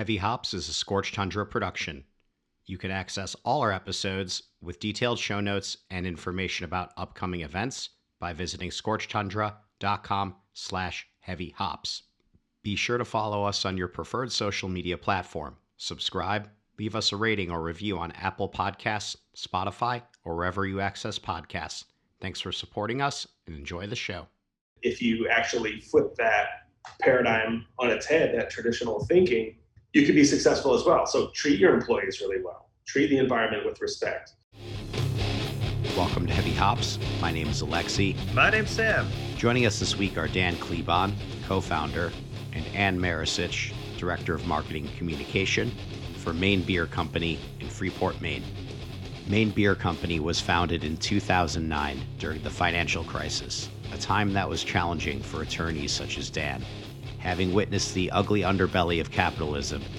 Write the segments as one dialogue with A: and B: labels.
A: Heavy Hops is a Scorched Tundra production. You can access all our episodes with detailed show notes and information about upcoming events by visiting scorchtundra.com slash heavy hops. Be sure to follow us on your preferred social media platform. Subscribe, leave us a rating or review on Apple Podcasts, Spotify, or wherever you access podcasts. Thanks for supporting us and enjoy the show.
B: If you actually flip that paradigm on its head, that traditional thinking, you could be successful as well. So treat your employees really well, treat the environment with respect.
A: Welcome to Heavy Hops. My name is Alexi.
C: My name's Sam.
A: Joining us this week are Dan Kleban, co founder, and Anne Marisic, Director of Marketing and Communication for Maine Beer Company in Freeport, Maine. Maine Beer Company was founded in 2009 during the financial crisis, a time that was challenging for attorneys such as Dan. Having witnessed the ugly underbelly of capitalism,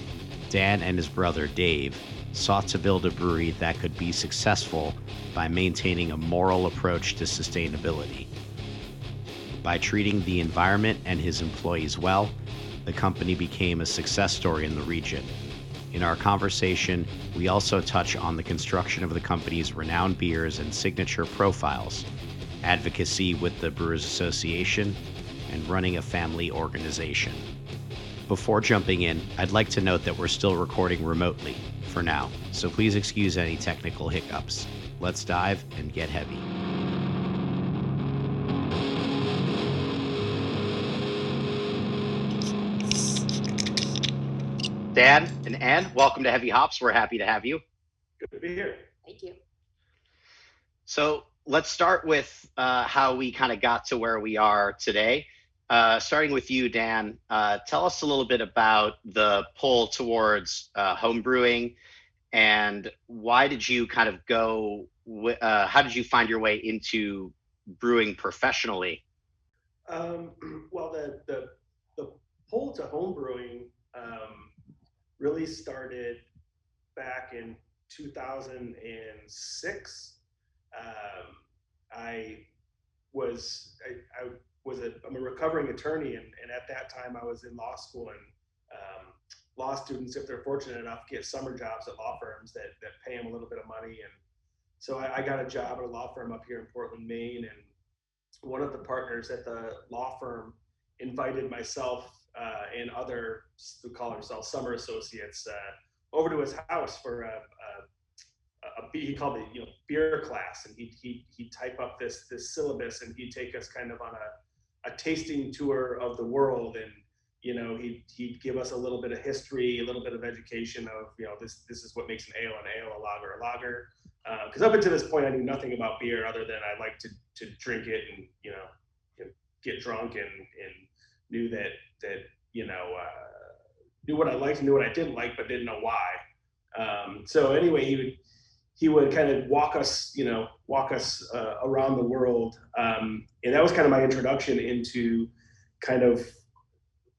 A: Dan and his brother Dave sought to build a brewery that could be successful by maintaining a moral approach to sustainability. By treating the environment and his employees well, the company became a success story in the region. In our conversation, we also touch on the construction of the company's renowned beers and signature profiles, advocacy with the Brewers Association, and running a family organization. Before jumping in, I'd like to note that we're still recording remotely for now, so please excuse any technical hiccups. Let's dive and get heavy. Dan and Anne, welcome to Heavy Hops. We're happy to have you.
B: Good to be here.
D: Thank you.
A: So let's start with uh, how we kind of got to where we are today. Uh, starting with you, Dan, uh, tell us a little bit about the pull towards uh, home brewing and why did you kind of go, uh, how did you find your way into brewing professionally?
B: Um, well, the, the, the pull to home brewing um, really started back in 2006. Um, I was I, I, was a I'm a recovering attorney, and, and at that time I was in law school, and um, law students, if they're fortunate enough, get summer jobs at law firms that that pay them a little bit of money, and so I, I got a job at a law firm up here in Portland, Maine, and one of the partners at the law firm invited myself uh, and other who call themselves summer associates uh, over to his house for a, a, a he called it you know beer class, and he he he type up this this syllabus, and he'd take us kind of on a a tasting tour of the world, and you know he'd he'd give us a little bit of history, a little bit of education of you know this this is what makes an ale an ale, a lager a lager. Because uh, up until this point, I knew nothing about beer other than I like to to drink it and you know, get drunk and and knew that that you know uh, knew what I liked and knew what I didn't like, but didn't know why. Um, so anyway, he would he would kind of walk us, you know, walk us uh, around the world, um, and that was kind of my introduction into kind of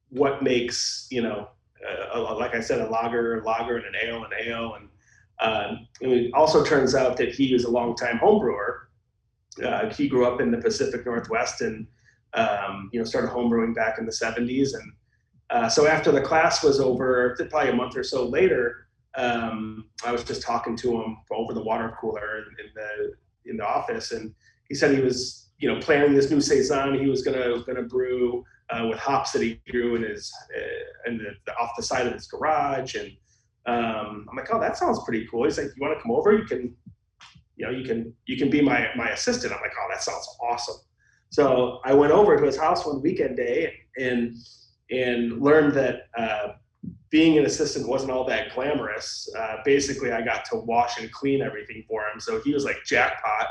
B: what makes you know, uh, a, like I said, a lager, a lager, and an ale, an ale, and, um, and it also turns out that he is a longtime home brewer. Uh, he grew up in the Pacific Northwest and um, you know started homebrewing back in the 70s and uh, so after the class was over probably a month or so later um, i was just talking to him over the water cooler in the in the office and he said he was you know planning this new saison. He was gonna gonna brew uh, with hops that he grew in his uh, in the, the, off the side of his garage and um, i'm like oh that sounds pretty cool. He's like you want to come over? You can you know you can you can be my my assistant. I'm like oh that sounds awesome. So I went over to his house one weekend day and and learned that uh, being an assistant wasn't all that glamorous. Uh, basically, I got to wash and clean everything for him. So he was like jackpot.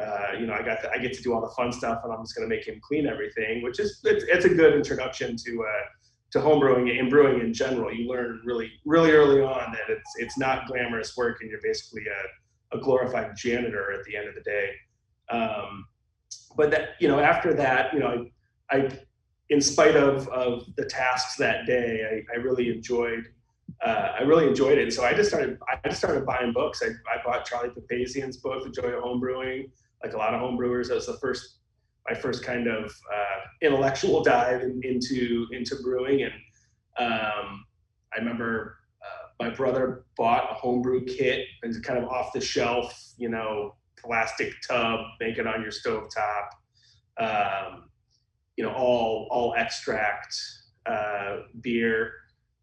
B: Uh, you know, I got to, I get to do all the fun stuff, and I'm just going to make him clean everything, which is it's, it's a good introduction to uh, to homebrewing and brewing in general. You learn really really early on that it's it's not glamorous work, and you're basically a, a glorified janitor at the end of the day. Um, but that you know after that you know I, I in spite of of the tasks that day I, I really enjoyed uh, I really enjoyed it. And so I just started I just started buying books. I, I bought Charlie Papazian's book, The Joy of Homebrewing. Like a lot of homebrewers, that was the first my first kind of uh, intellectual dive in, into into brewing and um, I remember uh, my brother bought a homebrew kit and kind of off the shelf, you know, plastic tub, make it on your stove top. Um, you know, all all extract uh, beer,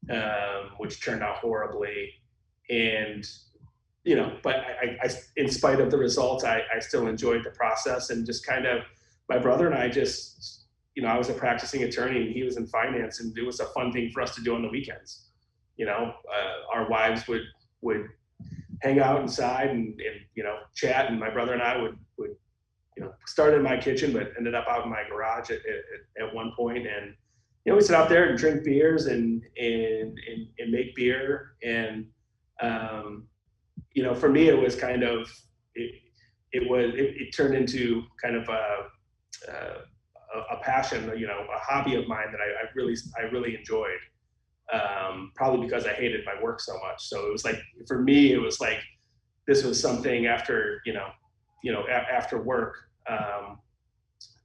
B: um, which turned out horribly. And you know, but I, I, in spite of the results, I, I still enjoyed the process and just kind of my brother and I just, you know, I was a practicing attorney and he was in finance, and it was a fun thing for us to do on the weekends. You know, uh, our wives would would hang out inside and, and you know chat, and my brother and I would would you know started in my kitchen, but ended up out in my garage at, at, at one point, and you know we sit out there and drink beers and and and, and make beer, and um, you know for me it was kind of it, it was it, it turned into kind of a uh, a, passion, you know, a hobby of mine that I, I really, I really enjoyed. Um, probably because I hated my work so much. So it was like, for me, it was like, this was something after, you know, you know, a- after work, um,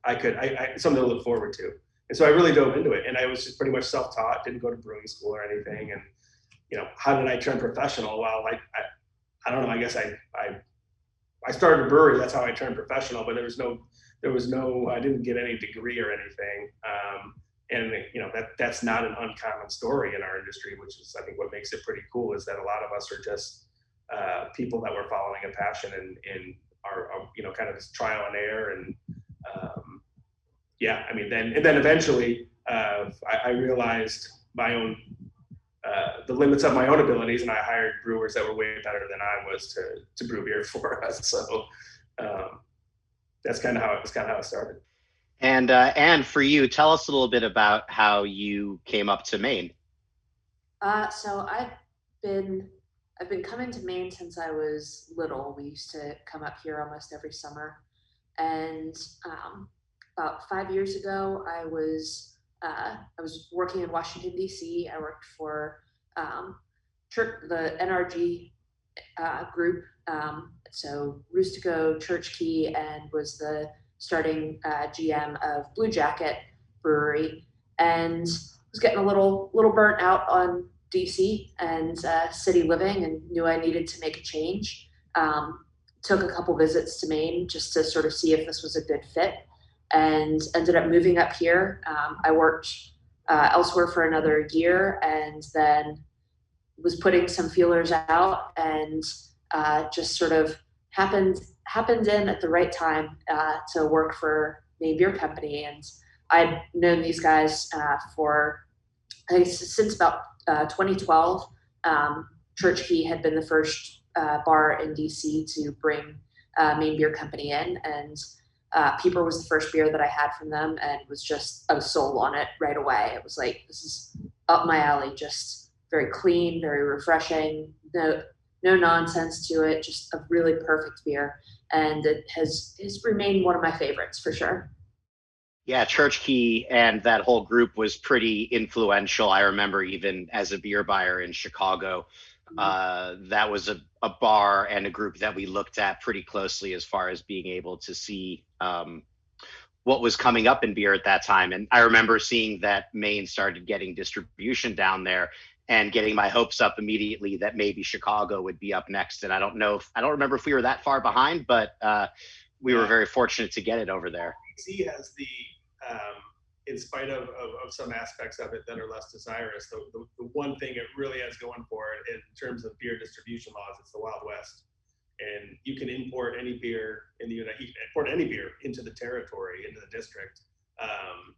B: I could, I, I, something to look forward to. And so I really dove into it and I was just pretty much self-taught, didn't go to brewing school or anything. And, you know, how did I turn professional? Well, like, I, I don't know. I guess I, I, I started a brewery. That's how I turned professional, but there was no there was no, I didn't get any degree or anything. Um, and you know that that's not an uncommon story in our industry, which is I think what makes it pretty cool is that a lot of us are just uh, people that were following a passion and in our, our, you know kind of this trial and error and um, yeah, I mean then and then eventually uh, I, I, realized my own uh, the limits of my own abilities, and I hired brewers that were way better than I was to to brew beer for us. So um, that's kind of how it was kind of how it started.
A: And uh, and for you, tell us a little bit about how you came up to Maine.
C: Uh, so I've been I've been coming to Maine since I was little. We used to come up here almost every summer, and um, about five years ago, I was uh, I was working in Washington D.C. I worked for um, the NRG uh, group um, so Rustico Church Key and was the starting uh, GM of Bluejacket Brewery, and was getting a little little burnt out on DC and uh, city living, and knew I needed to make a change. Um, took a couple visits to Maine just to sort of see if this was a good fit, and ended up moving up here. Um, I worked uh, elsewhere for another year, and then was putting some feelers out and uh, just sort of happened happened in at the right time uh, to work for Maine Beer Company, and I'd known these guys uh, for since about uh, 2012. Um, Church Key had been the first uh, bar in DC to bring uh, Maine Beer Company in, and uh, Peeper was the first beer that I had from them, and was just I was sold on it right away. It was like this is up my alley, just very clean, very refreshing. No no nonsense to it, just a really perfect beer. And it has has remained one of my favorites for sure.
A: Yeah, Church Key and that whole group was pretty influential. I remember even as a beer buyer in Chicago, mm-hmm. uh, that was a, a bar and a group that we looked at pretty closely as far as being able to see um, what was coming up in beer at that time. And I remember seeing that Maine started getting distribution down there and getting my hopes up immediately that maybe Chicago would be up next. And I don't know if I don't remember if we were that far behind, but uh, we yeah. were very fortunate to get it over there.
B: DC has the, um, in spite of, of, of, some aspects of it that are less desirous, the, the, the, one thing it really has going for it in terms of beer distribution laws, it's the Wild West. And you can import any beer in the United, import any beer into the territory, into the district. Um,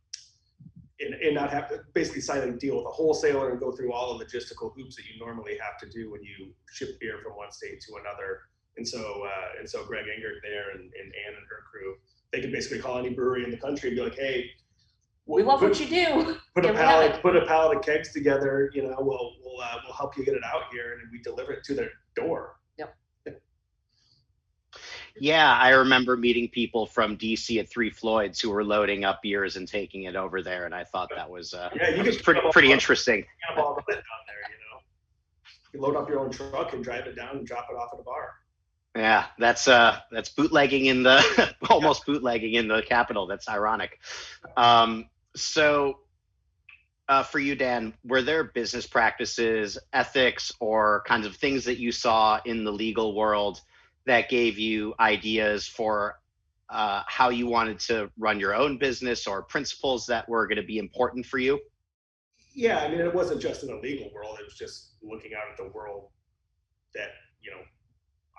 B: and, and not have to basically sign a deal with a wholesaler and go through all the logistical hoops that you normally have to do when you ship beer from one state to another. And so, uh, and so Greg Engert there and, and Anne and her crew, they could basically call any brewery in the country and be like, hey,
C: we love put, what you do.
B: Put a pallet, put a pallet of kegs together. You know, we'll we'll uh, we'll help you get it out here, and we deliver it to their door.
A: Yeah, I remember meeting people from DC at Three Floyds who were loading up beers and taking it over there, and I thought that was uh, yeah, you was pretty pretty interesting.
B: You there, you know. You load up your own truck and drive it down and drop it off at a bar.
A: Yeah, that's uh that's bootlegging in the almost bootlegging in the capital. That's ironic. Um, so uh, for you, Dan, were there business practices, ethics, or kinds of things that you saw in the legal world that gave you ideas for uh, how you wanted to run your own business or principles that were going to be important for you?
B: Yeah, I mean, it wasn't just in the legal world; it was just looking out at the world that you know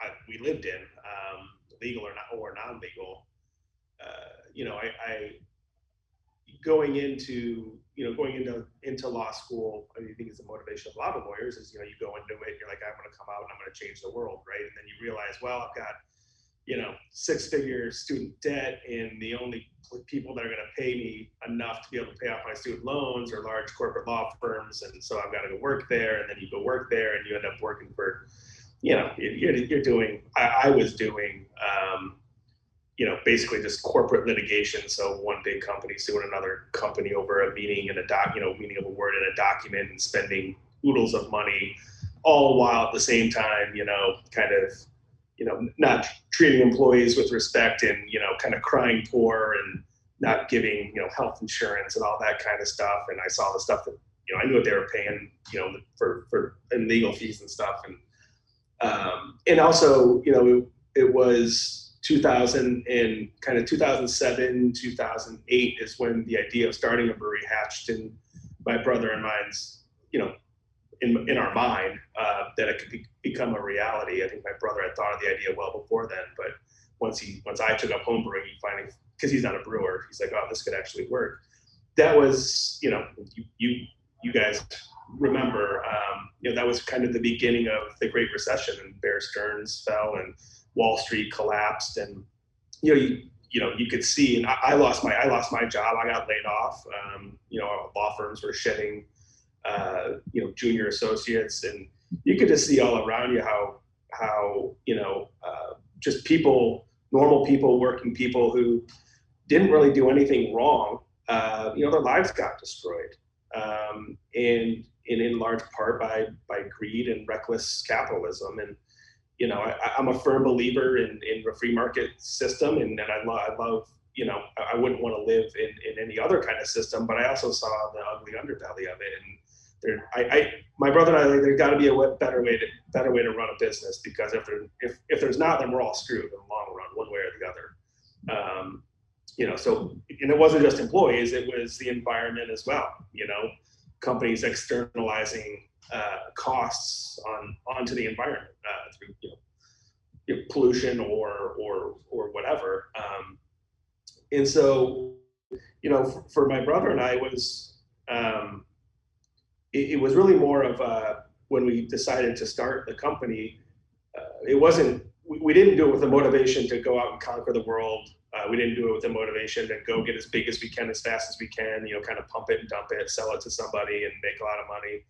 B: I, we lived in, um, legal or not or non-legal. Uh, you know, I, I going into you know going into into law school i mean, I think is the motivation of a lot of lawyers is you know you go into it and you're like i'm going to come out and i'm going to change the world right and then you realize well i've got you know six figure student debt and the only people that are going to pay me enough to be able to pay off my student loans are large corporate law firms and so i've got to go work there and then you go work there and you end up working for you know you're, you're doing i, I was doing um, you know, basically just corporate litigation. So one big company suing another company over a meaning and a doc, you know, meaning of a word in a document and spending oodles of money, all while at the same time, you know, kind of, you know, not treating employees with respect and you know, kind of crying poor and not giving you know health insurance and all that kind of stuff. And I saw the stuff that you know I knew what they were paying, you know, for for legal fees and stuff. And um, and also, you know, it, was 2000 and kind of 2007 2008 is when the idea of starting a brewery hatched in my brother and mine's you know in, in our mind uh, that it could be, become a reality. I think my brother had thought of the idea well before then but once he once i took up home brewing he finally because he's not a brewer he's like oh this could actually work. That was you know you you, you guys remember um, you know that was kind of the beginning of the great recession and bear stearns fell and Wall Street collapsed, and you know, you, you know, you could see, and I, I lost my I lost my job. I got laid off. Um, you know, law firms were shedding, uh, you know, junior associates, and you could just see all around you how how you know uh, just people, normal people, working people who didn't really do anything wrong. Uh, you know, their lives got destroyed, um, and and in large part by by greed and reckless capitalism and you know, I, am a firm believer in, in the free market system, and, and I, love, I love, you know, I wouldn't want to live in, in any other kind of system, but I also saw the ugly underbelly of it. And there, I, I my brother and I, there's got to be a better way to better way to run a business because if there, if, if there's not, then we're all screwed in the long run, one way or the other. Um, you know, so and it wasn't just employees; it was the environment as well. You know, companies externalizing uh, costs on onto the environment uh, through you know, pollution or or or whatever. Um, and so, you know, for, for, my brother and I, was um, it, it, was really more of a, when we decided to start the company. Uh, it wasn't we, we didn't do it with the motivation to go out and conquer the world. Uh, we didn't do it with the motivation to go get as big as we can, as fast as we can. You know, kind of pump it and dump it, sell it to somebody, and make a lot of money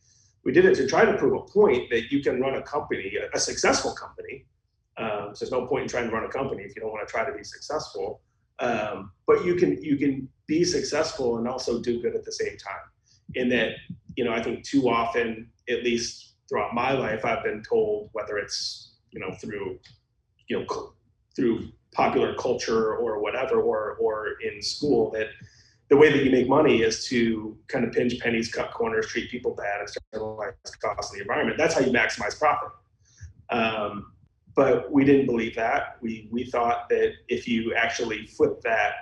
B: we did it to try to prove a point that you can run a company, a, successful company. Um, so there's no point in trying to run a company if you don't want to try to be successful. Um, but you can you can be successful and also do good at the same time. In that, you know, I think too often, at least throughout my life, I've been told whether it's you know through you know through popular culture or whatever, or or in school that the way that you make money is to kind of pinch pennies, cut corners, treat people bad, externalize costs in the environment. That's how you maximize profit. Um, but we didn't believe that. We we thought that if you actually flip that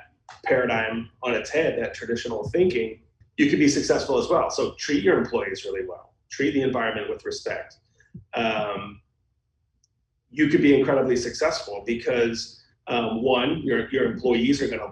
B: paradigm on its head, that traditional thinking, you could be successful as well. So treat your employees really well. Treat the environment with respect. Um, you could be incredibly successful because um, one, your your employees are going to,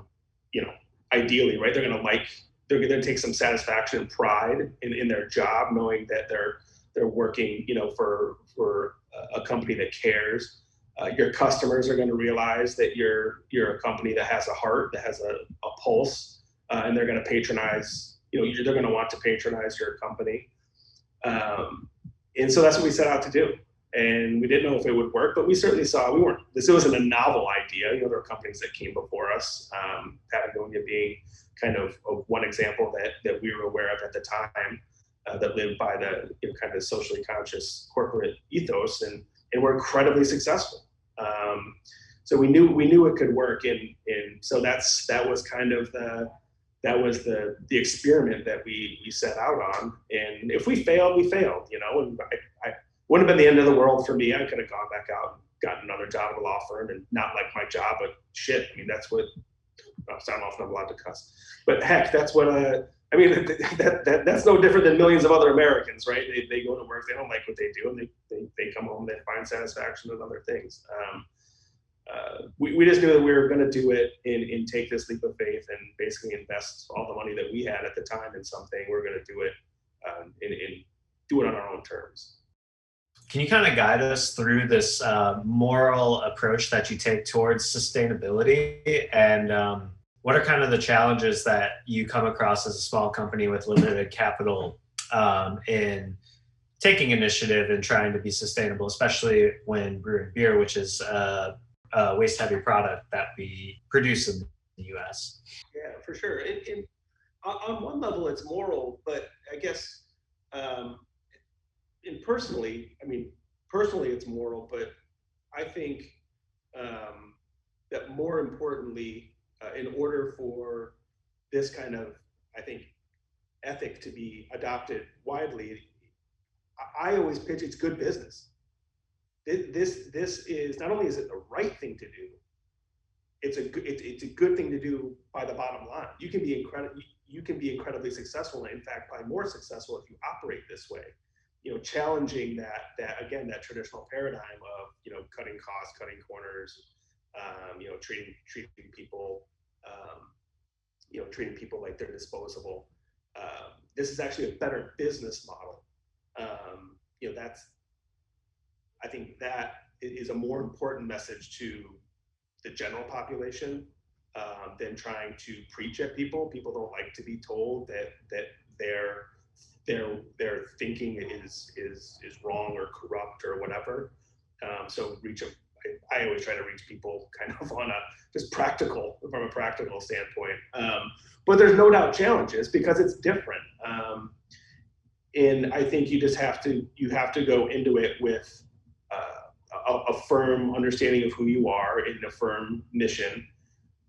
B: you know, ideally, right? They're going to like, they're going to take some satisfaction and pride in, in their job, knowing that they're they're working, you know, for for a company that cares. Uh, your customers are going to realize that you're you're a company that has a heart, that has a, a pulse, uh, and they're going to patronize. You know, they're going to want to patronize your company. Um, and so that's what we set out to do and we didn't know if it would work, but we certainly saw we weren't. This wasn't a novel idea. You know, there were companies that came before us, um, Patagonia being kind of, one example that that we were aware of at the time uh, that lived by the you know, kind of socially conscious corporate ethos, and and were incredibly successful. Um, so we knew we knew it could work, and and so that's that was kind of the that was the the experiment that we we set out on. And if we failed, we failed, you know. And I, I wouldn't have been the end of the world for me. I could have gone back out and gotten another job at a law firm and not like my job, but shit. I mean, that's what. I don't know if I'm allowed to cuss, but heck, that's what. Uh, I mean, that, that that's no different than millions of other Americans, right? They, they go to work, they don't like what they do, and they, they, they come home, they find satisfaction in other things. Um, uh, we, we just knew that we were going to do it and, and take this leap of faith and basically invest all the money that we had at the time in something. We're going to do it um, and, and do it on our own terms.
D: Can you kind of guide us through this uh, moral approach that you take towards sustainability and um, what are kind of the challenges that you come across as a small company with limited capital um, in taking initiative and trying to be sustainable, especially when brewing beer, which is a, a waste heavy product that we produce in the US?
B: Yeah, for sure. On one level, it's moral, but I guess um, and personally, I mean, personally, it's moral, but I think um, that more importantly, uh, in order for this kind of, I think, ethic to be adopted widely, I, always pitch it's good business. This, this is not only is it the right thing to do, it's a it's, it's a good thing to do by the bottom line. You can be incredible. You can be incredibly successful, and in fact, probably more successful if you operate this way you know, challenging that that again that traditional paradigm of you know cutting costs, cutting corners, um, you know, treating treating people, um, you know, treating people like they're disposable. Uh, this is actually a better business model. Um, you know, that's I think that is a more important message to the general population um, than trying to preach at people. People don't like to be told that that they're their their thinking is is is wrong or corrupt or whatever. Um, so reach a I, I always try to reach people kind of on a just practical from a practical standpoint. Um, but there's no doubt challenges because it's different. Um, and I think you just have to you have to go into it with uh, a, a, firm understanding of who you are and a firm mission,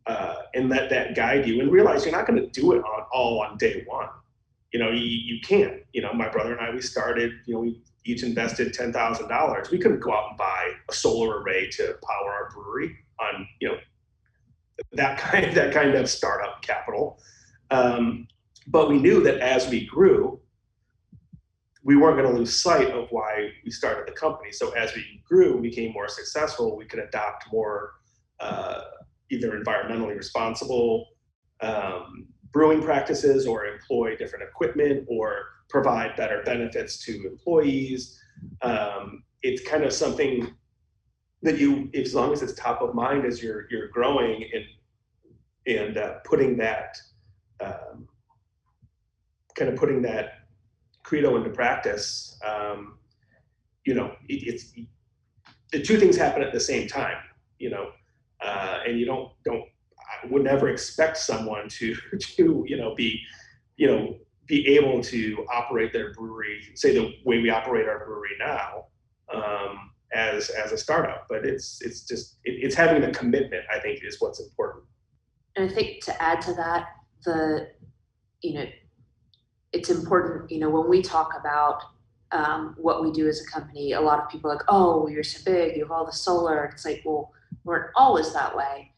B: uh, and let that guide you. And realize you're not going to do it on all on day one you know, you, you can't. You know, my brother and I, we started, you know, we each invested ten thousand dollars. We couldn't go out and buy a solar array to power our brewery on, you know, that kind that kind of startup capital. Um, but we knew that as we grew, we weren't going to lose sight of why we started the company. So as we grew, became more successful, we could adopt more uh, either environmentally responsible um, brewing practices or employ different equipment or provide better benefits to employees. Um, it's kind of something that you, as long as it's top of mind as you're you're growing and and uh, putting that um, kind of putting that credo into practice, um, you know, it, it's the two things happen at the same time, you know, uh, and you don't don't would never expect someone to to you know be you know be able to operate their brewery say the way we operate our brewery now um, as as a startup. But it's it's just it, it's having the commitment i think is what's important.
C: And i think to add to that the you know it's important you know when we talk about um, what we do as a company a lot of people are like oh you're so big you have all the solar. It's like well we're always that way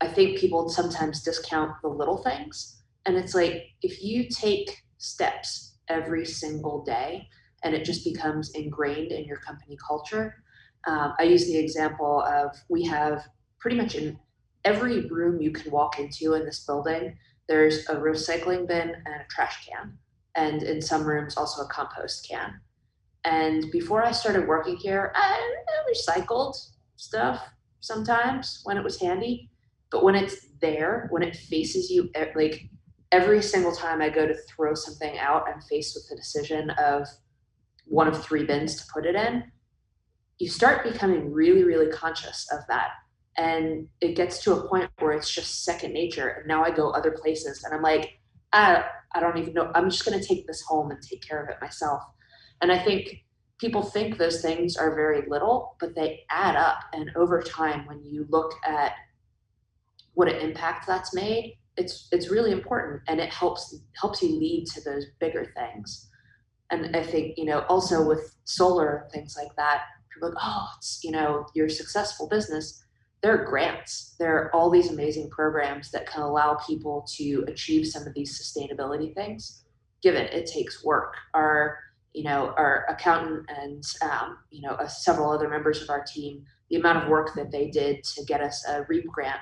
C: I think people sometimes discount the little things. And it's like if you take steps every single day and it just becomes ingrained in your company culture. Um, I use the example of we have pretty much in every room you can walk into in this building, there's a recycling bin and a trash can. And in some rooms, also a compost can. And before I started working here, I recycled stuff sometimes when it was handy but when it's there, when it faces you, like every single time I go to throw something out, I'm faced with the decision of one of three bins to put it in. You start becoming really, really conscious of that. And it gets to a point where it's just second nature. And now I go other places and I'm like, I, I don't even know. I'm just going to take this home and take care of it myself. And I think people think those things are very little, but they add up. And over time, when you look at what an impact that's made, it's it's really important and it helps helps you lead to those bigger things. And i think you know also with solar things like that people like oh it's you know your successful business. There are grants. There are all these amazing programs that can allow people to achieve some of these sustainability things given it takes work. Our you know our accountant and um, you know uh, several other members of our team the amount of work that they did to get us a REAP grant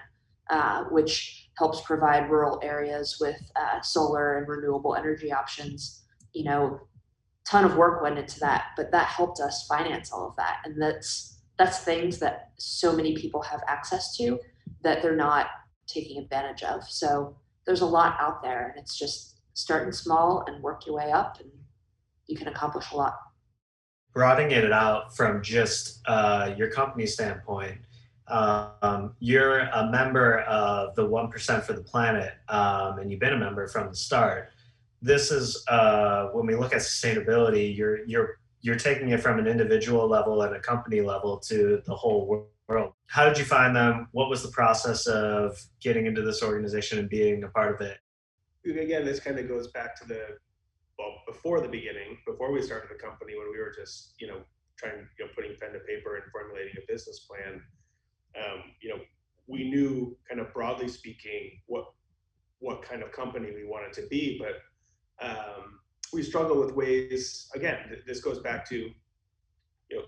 C: uh, which helps provide rural areas with uh, solar and renewable energy options. You know, ton of work went into that, but that helped us finance all of that, and that's that's things that so many people have access to that they're not taking advantage of. So there's a lot out there, and it's just starting small and work your way up, and you can accomplish a lot.
D: Broadening it out from just uh, your company standpoint, um, you're a member of the 1% for the planet, um, and you've been a member from the start. This is uh, when we look at sustainability, you're, you're, you're taking it from an individual level and a company level to the whole world. How did you find them? What was the process of getting into this organization and being a part of it?
B: Again, this kind of goes back to the well before the beginning, before we started the company, when we were just you know trying you know putting pen to paper and formulating a business plan um, you know, we knew kind of broadly speaking what what kind of company we wanted to be, but um, we struggle with ways. Again, this goes back to you know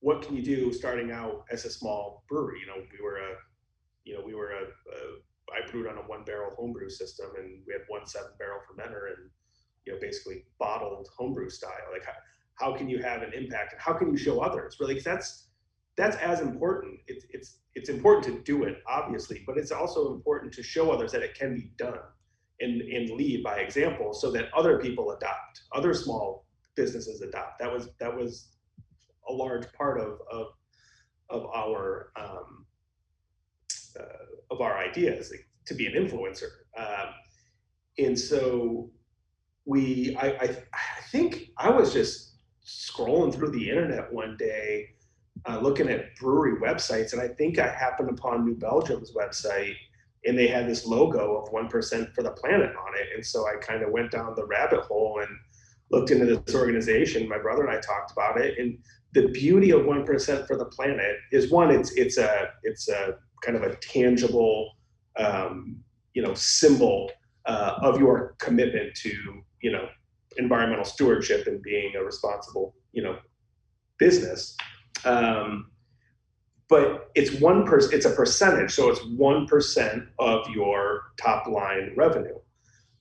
B: what can you do starting out as a small brewery. You know, we were a you know we were a, a I brewed on a one barrel homebrew system, and we had one seven barrel fermenter, and you know basically bottled homebrew style. Like how, how can you have an impact, and how can you show others? Really, that's that's as important. It's it's it's important to do it, obviously, but it's also important to show others that it can be done and, and lead by example so that other people adopt, other small businesses adopt. That was that was a large part of of of our um, uh, of our ideas like, to be an influencer. Um, and so we I, I I think I was just scrolling through the internet one day uh, looking at brewery websites, and I think I happened upon New Belgium's website, and they had this logo of one percent for the planet on it, and so I kind of went down the rabbit hole and looked into this organization. My brother and I talked about it, and the beauty of one percent for the planet is one, it's it's a it's a kind of a tangible, um, you know, symbol uh, of your commitment to you know environmental stewardship and being a responsible you know business um, but it's one per, it's a percentage, so it's one percent of your top line revenue.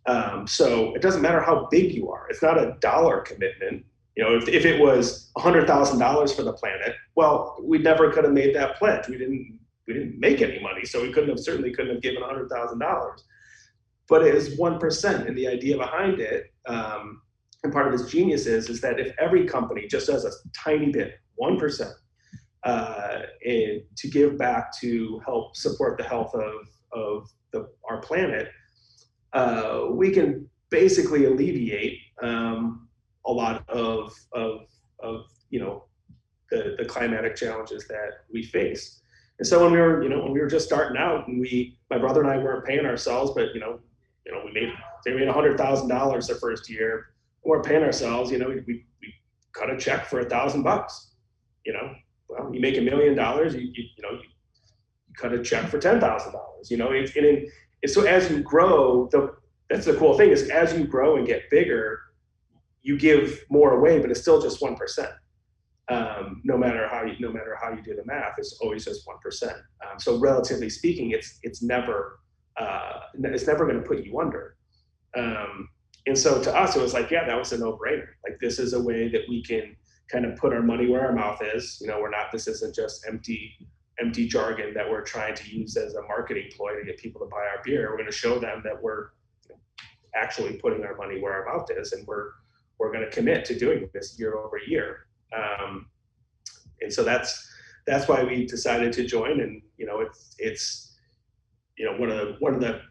B: Um, so it doesn't matter how big you are. It's not a dollar commitment. You know, if, if it was hundred thousand dollars for the planet, well, we never could have made that pledge. We didn't we didn't make any money, so we couldn't have certainly couldn't have given hundred thousand dollars. But it is one percent, and the idea behind it, um, and part of its genius is, is that if every company just does a tiny bit, 1%, uh, and to give back to help support the health of, of the, our planet, uh, we can basically alleviate um, a lot of, of, of you know, the, the climatic challenges that we face. And so when we were, you know, when we were just starting out and we, my brother and I weren't paying ourselves, but, you know, you know, we made, they made hundred thousand dollars the first year. We weren't paying ourselves, you know, we, we, we cut a check for a thousand bucks you know, well, you make a million dollars, you, you, know, you, cut a check for ten thousand dollars. You know, it's and, and so as you grow, the that's the cool thing is as you grow and get bigger, you give more away, but it's still just one percent. Um, no matter how you no matter how you do the math, it's always just one percent. Um, so relatively speaking, it's it's never uh, it's never going to put you under. Um, and so to us, it was like, yeah, that was a no brainer. Like this is a way that we can kind of put our money where our mouth is. You know, we're not, this isn't just empty, empty jargon that we're trying to use as a marketing ploy to get people to buy our beer. We're going to show them that we're actually putting our money where our mouth is, and we're we're going to commit to doing this year over year. Um, and so that's that's why we decided to join. And you know, it's it's you know one of the one of the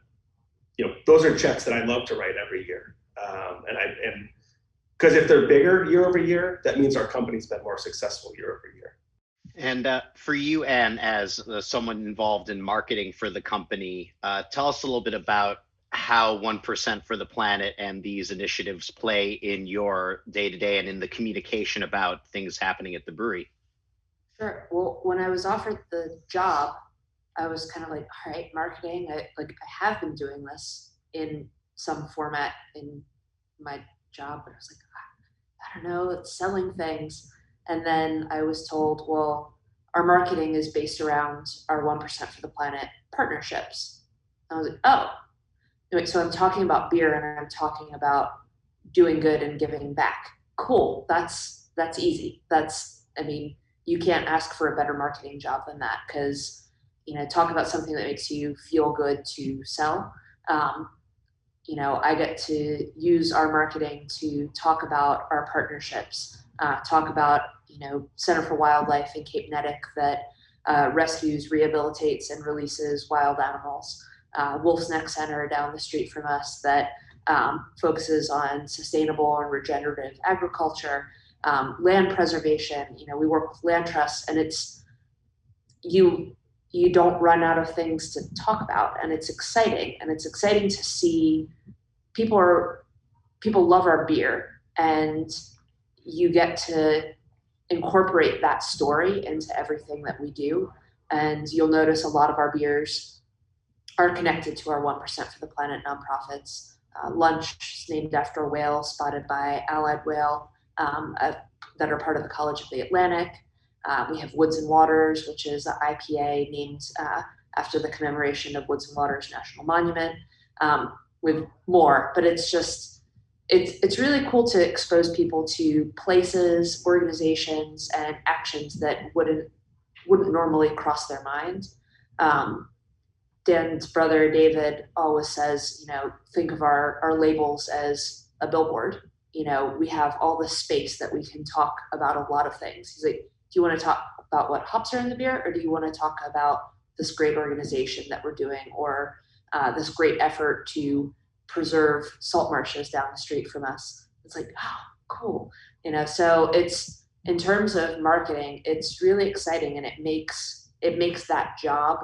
B: you know those are checks that I love to write every year. Um, and I and because if they're bigger year over year, that means our company's been more successful year over year.
A: And uh, for you, Anne, as uh, someone involved in marketing for the company, uh, tell us a little bit about how 1% for the planet and these initiatives play in your day to day and in the communication about things happening at the brewery.
C: Sure. Well, when I was offered the job, I was kind of like, all right, marketing. I like I have been doing this in some format in my job, but I was like, ah, I don't know, it's selling things. And then I was told, well, our marketing is based around our 1% for the planet partnerships. I was like, oh, anyway, so I'm talking about beer and I'm talking about doing good and giving back. Cool. That's that's easy. That's I mean, you can't ask for a better marketing job than that because you know talk about something that makes you feel good to sell. Um, you know, I get to use our marketing to talk about our partnerships, uh, talk about you know Center for Wildlife in Cape Neddick that uh, rescues, rehabilitates, and releases wild animals uh, Wolf's Neck Center down the street from us that um, focuses on sustainable and regenerative agriculture, um, land preservation. You know, we work with land trusts, and it's you you don't run out of things to talk about, and it's exciting, and it's exciting to see people are people love our beer, and you get to incorporate that story into everything that we do. And you'll notice a lot of our beers are connected to our 1% for the Planet nonprofits. Uh, lunch is named after a whale spotted by Allied Whale um, uh, that are part of the College of the Atlantic. Uh, we have Woods and Waters, which is an IPA named uh, after the commemoration of Woods and Waters National Monument. Um, with more, but it's just it's it's really cool to expose people to places, organizations, and actions that wouldn't wouldn't normally cross their mind. Um, Dan's brother David always says, you know, think of our, our labels as a billboard. You know, we have all this space that we can talk about a lot of things. He's like, do you want to talk about what hops are in the beer, or do you want to talk about this great organization that we're doing, or uh, this great effort to preserve salt marshes down the street from us? It's like, oh, cool. You know, so it's in terms of marketing, it's really exciting, and it makes it makes that job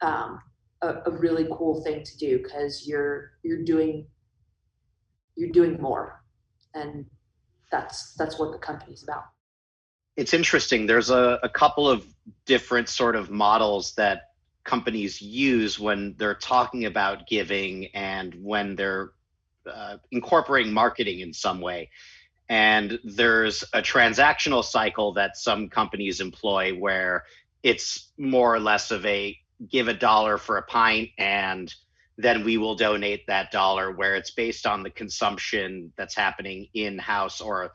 C: um, a, a really cool thing to do because you're you're doing you're doing more and that's that's what the company's about
A: it's interesting. There's a, a couple of different sort of models that companies use when they're talking about giving and when they're uh, incorporating marketing in some way. And there's a transactional cycle that some companies employ where it's more or less of a give a dollar for a pint and then we will donate that dollar where it's based on the consumption that's happening in house or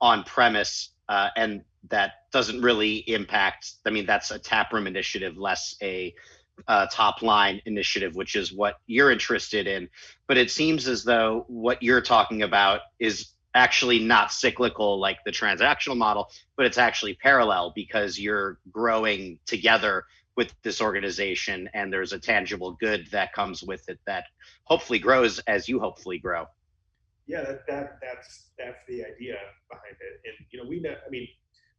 A: on premise uh, and that doesn't really impact i mean that's a taproom initiative less a uh, top line initiative which is what you're interested in. But it seems as though what you're talking about is actually not cyclical like the transactional model but it's actually parallel because you're growing together with this organization and there's a tangible good that comes with it that hopefully grows as you hopefully grow.
B: Yeah that, that that's that's the idea behind it. And you know we know i mean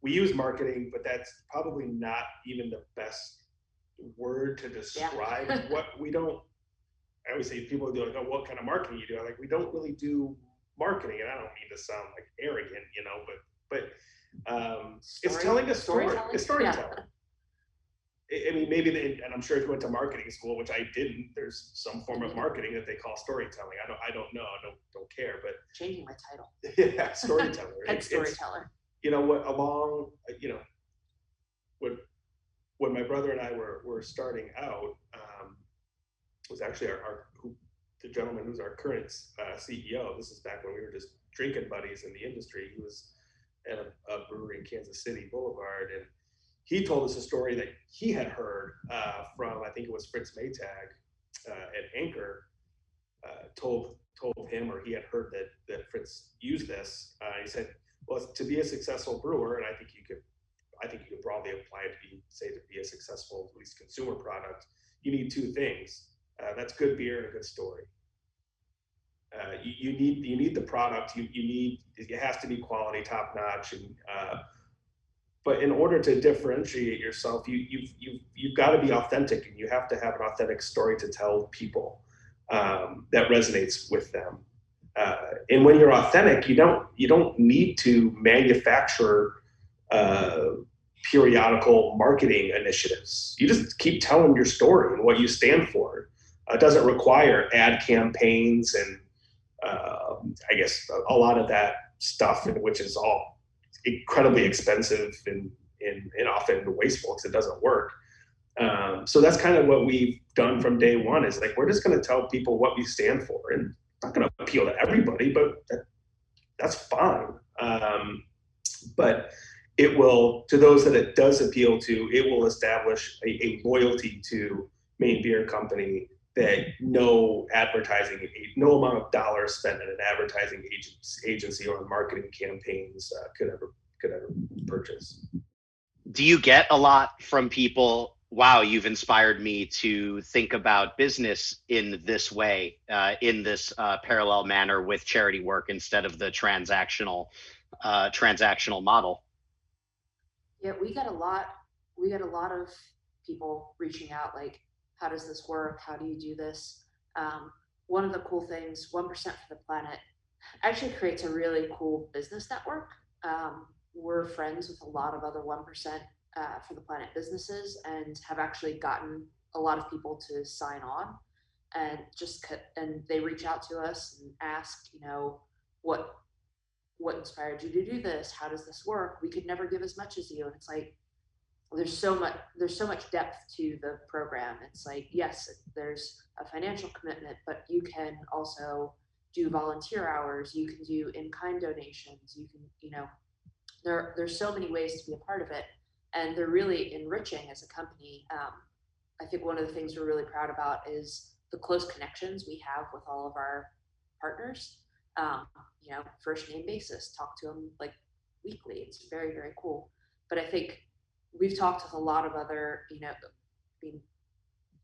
B: we use marketing but that's probably not even the best word to describe yeah. what we don't i always say people do like oh what kind of marketing you do I'm like we don't really do marketing and i don't mean to sound like arrogant you know but but um, Story, it's telling a story it's storytelling yeah. I mean, maybe they, and I'm sure if you went to marketing school, which I didn't, there's some form of marketing that they call storytelling. I don't, I don't know, I don't, don't care, but
C: changing my title.
B: yeah, storyteller.
C: Head storyteller.
B: You know what? Along, you know, when when my brother and I were were starting out, um, was actually our, our who, the gentleman who's our current uh, CEO. This is back when we were just drinking buddies in the industry. He was at a, a brewery in Kansas City Boulevard, and he told us a story that he had heard uh, from I think it was Fritz Maytag uh, at Anchor uh, told told him or he had heard that that Fritz used this. Uh, he said, "Well, to be a successful brewer, and I think you could, I think you could broadly apply it to be say to be a successful at least consumer product, you need two things. Uh, that's good beer and a good story." Uh, you, you, need you need the product. You, you need it has to be quality, top notch, and but in order to differentiate yourself, you you've you've you've got to be authentic, and you have to have an authentic story to tell people um, that resonates with them. Uh, and when you're authentic, you don't you don't need to manufacture uh, periodical marketing initiatives. You just keep telling your story and what you stand for. Uh, it doesn't require ad campaigns and uh, I guess a, a, lot of that stuff, which is all incredibly expensive and, and, and often wasteful because it doesn't work. Um, so that's kind of what we've done from day one is like we're just going to tell people what we stand for and not going to appeal to everybody but that, that's fine. Um, but it will to those that it does appeal to it will establish a, a loyalty to maine beer company that no advertising no amount of dollars spent in an advertising agency or marketing campaigns uh, could ever could ever purchase.
A: Do you get a lot from people wow, you've inspired me to think about business in this way, uh, in this uh, parallel manner with charity work instead of the transactional uh, transactional model.
C: Yeah, we got a lot. We got a lot of people reaching out, like, how does this work? How do you do this? Um, one of the cool things, one percent for the planet, actually creates a really cool business network. Um, we're friends with a lot of other one percent uh, for the planet businesses and have actually gotten a lot of people to sign on and just and they reach out to us and ask you know what what inspired you to do this? How does this work? We could never give as much as you. And it's like there's so much there's so much depth to the program. It's like yes there's a financial commitment but you can also do volunteer hours. You can do in-kind donations. You can you know there there's so many ways to be a part of it and they're really enriching as a company. Um, I think one of the things we're really proud about is the close connections we have with all of our partners. Um, you know, first name basis, talk to them like weekly. It's very, very cool. But I think we've talked with a lot of other, you know, I mean,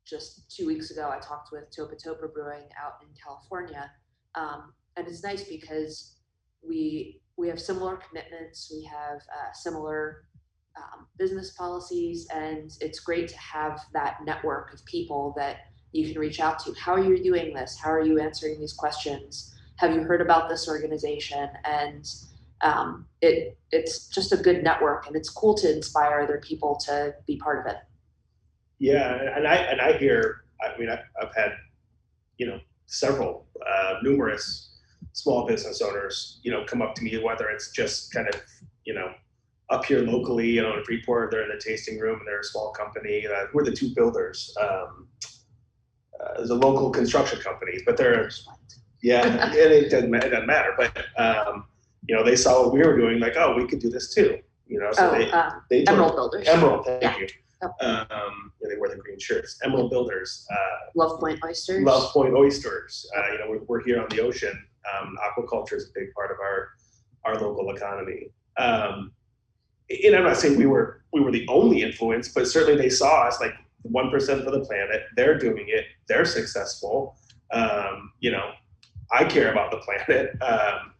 C: just two weeks ago, I talked with Topa Topa Brewing out in California. Um, and it's nice because we we have similar commitments, we have uh, similar um, business policies, and it's great to have that network of people that you can reach out to. How are you doing this? How are you answering these questions? Have you heard about this organization? And um, it it's just a good network, and it's cool to inspire other people to be part of it.
B: Yeah, and I and I hear. I mean, I've, had, you know, several, uh, numerous small business owners, you know, come up to me, whether it's just kind of, you know, up here locally, you know, in Freeport, they're in the tasting room and they're a small company. Uh, we're the two builders. Um, uh, there's a local construction company, but they're, yeah, it, doesn't, it doesn't matter. But, um, you know, they saw what we were doing, like, oh, we could do this too. You know, so
C: oh,
B: they,
C: uh, they Emerald Builders.
B: Emerald, thank yeah. you. Um, they wear the green shirts. Emerald Builders. Uh,
C: Love Point Oysters.
B: Love Point Oysters. Uh, you know, we're, we're here on the ocean. Um, aquaculture is a big part of our our local economy. Um, and I'm not saying we were we were the only influence, but certainly they saw us like one percent for the planet. They're doing it. They're successful. Um, you know, I care about the planet, um,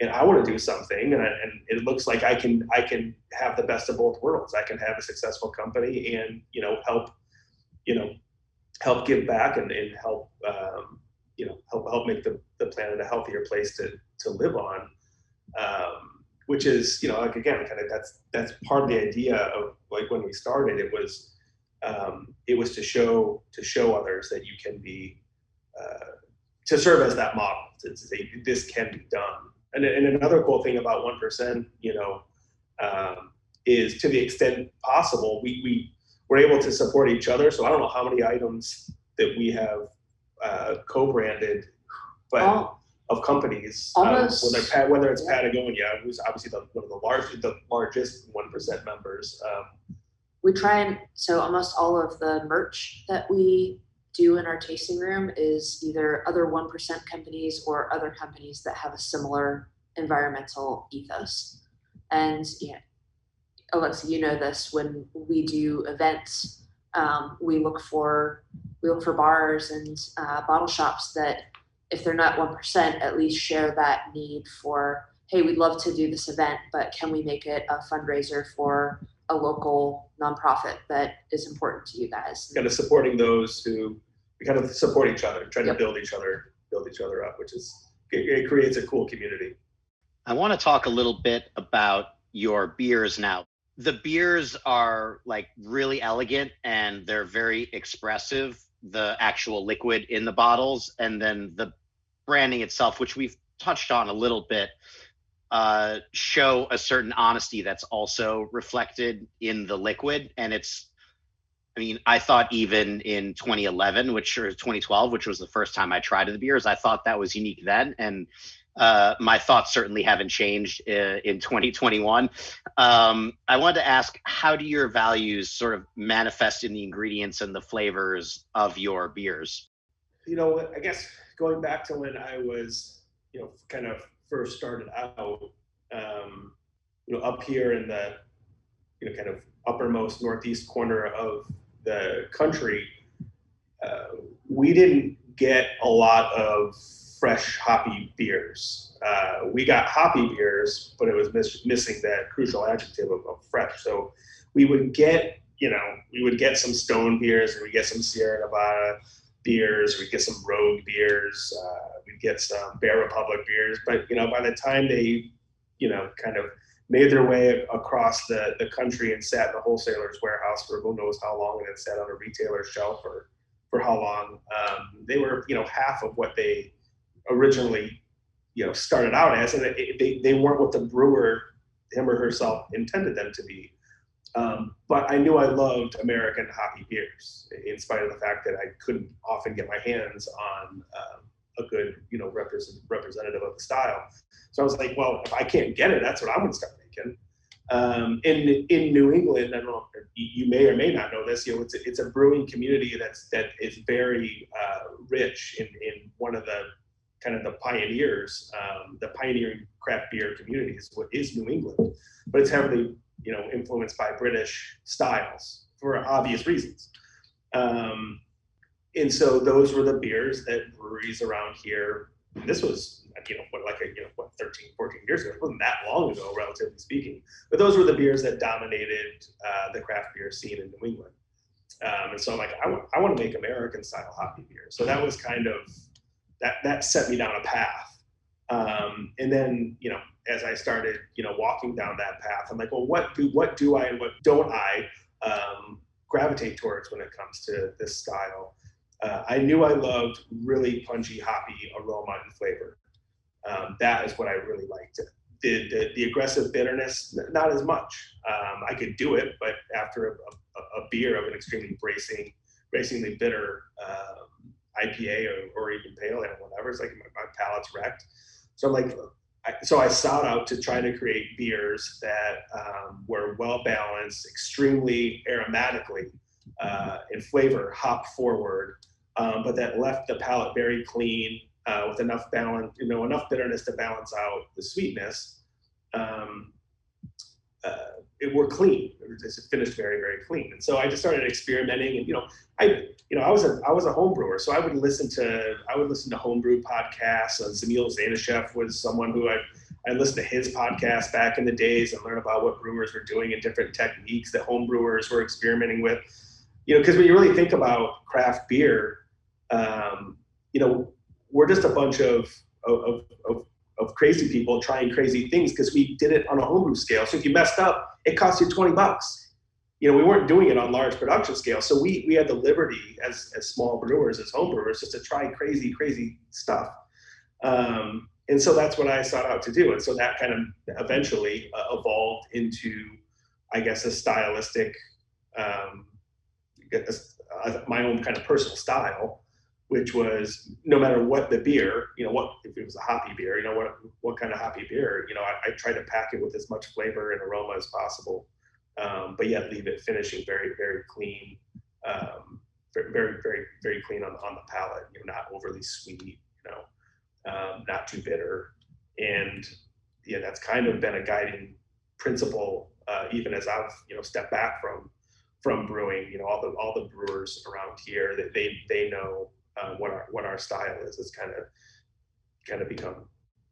B: and I want to do something. And, I, and it looks like I can I can have the best of both worlds. I can have a successful company and you know help you know help give back and, and help um, you know help help make the, the planet a healthier place to to live on. Um, which is you know like again kind of that's that's part of the idea of like when we started it was um, it was to show to show others that you can be uh, to serve as that model to, to, say this can be done. And, and another cool thing about 1% you know um, is to the extent possible we, we were able to support each other. So i don't know how many items that we have uh, co-branded but oh of companies, um, whether whether it's yeah. Patagonia, who's obviously the, one of the largest the largest one percent members. Um,
C: we try and so almost all of the merch that we do in our tasting room is either other one percent companies or other companies that have a similar environmental ethos. And yeah, Alexa, you know this when we do events, um, we look for we look for bars and uh, bottle shops that if they're not 1%, at least share that need for, hey, we'd love to do this event, but can we make it a fundraiser for a local nonprofit that is important to you guys?
B: Kind of supporting those who we kind of support each other, trying
C: Yep.
B: to build each other, build each other up, which is it, it creates a cool community.
A: I want to talk a little bit about your beers now. The beers are like really elegant and they're very expressive, the actual liquid in the bottles, and then the branding itself, which we've touched on a little bit, uh, show a certain honesty that's also reflected in the liquid. And it's, I mean, I thought even in 2011, which or 2012, which was the first time I tried the beers, I thought that was unique then. And uh, my thoughts certainly haven't changed uh, in 2021. Um, I wanted to ask, how do your values sort of manifest in the ingredients and the flavors of your beers?
B: you know, I guess going back to when I was, you know, kind of first started out, um, you know, up here in the, you know, kind of uppermost northeast corner of the country, uh, we didn't get a lot of fresh hoppy beers. Uh, we got hoppy beers, but it was miss- missing that crucial adjective of, of fresh. So we would get, you know, we would get some stone beers, and we get some Sierra Nevada beers, we'd get some Rogue beers, uh, we'd get some Bear Republic beers. But you know, by the time they, you know, kind of made their way across the, the country and sat in the wholesaler's warehouse for who knows how long, and then sat on a retailer's shelf for for how long, um, they were you know half of what they originally you know started out as, and it, they they weren't what the brewer him or herself intended them to be. Um, but I knew I loved American hoppy beers, in spite of the fact that I couldn't often get my hands on um, a good, you know, represent, representative of the style. So I was like, well, if I can't get it, that's what I'm going to start making. Um, in in New England, I don't know, you may or may not know this. You know, it's a, it's a brewing community that's that is very uh, rich in in one of the kind of the pioneers, um, the pioneering craft beer community is what is New England, but it's heavily you know influenced by British styles for obvious reasons. Um, and so those were the beers that breweries around here. This was you know what like a you know what 13, 14 years ago. It wasn't that long ago, relatively speaking. But those were the beers that dominated uh, the craft beer scene in New England. Um, and so I'm like, I want want to make American style hoppy beer. So that was kind of that that set me down a path. Um, and then you know as I started, you know, walking down that path, I'm like, well, what do what do I and what don't I um, gravitate towards when it comes to this style? Uh, I knew I loved really punchy, hoppy aroma and flavor. Um, that is what I really liked. The, the, the aggressive bitterness, not as much. Um, I could do it, but after a, a, a beer of an extremely bracing, bracingly bitter um, IPA or, or even pale ale, whatever, it's like my, my palate's wrecked. So like, I, so I sought out to try to create beers that um, were well balanced, extremely aromatically uh, in flavor, hop forward, um, but that left the palate very clean uh, with enough balance, you know, enough bitterness to balance out the sweetness. Um, uh, it were clean. It was finished very, very clean. And so I just started experimenting, and you know, I, you know, I was a, I was a home brewer, so I would listen to, I would listen to homebrew podcasts. Uh, Jamil Zainasheff was someone who I, I listened to his podcast back in the days and learn about what brewers were doing and different techniques that home brewers were experimenting with. You know, because when you really think about craft beer, um, you know, we're just a bunch of of, of, of crazy people trying crazy things because we did it on a homebrew scale. So if you messed up, it cost you 20 bucks. You know, we weren't doing it on large production scale. So we we had the liberty as as small brewers, as home brewers, just to try crazy, crazy stuff. Um, and so that's what I sought out to do. And so that kind of eventually uh, evolved into, I guess, a stylistic, um, uh, my own kind of personal style which was no matter what the beer, you know, what if it was a hoppy beer, you know, what what kind of hoppy beer, you know, I, I try to pack it with as much flavor and aroma as possible, um, but yet leave it finishing very very clean, um, very very very clean on on the palate, you know, not overly sweet, you know, um, not too bitter, and yeah, that's kind of been a guiding principle uh, even as I've you know stepped back from from brewing, you know, all the all the brewers around here that they they know uh, what our what our style is. It's kind of kind of become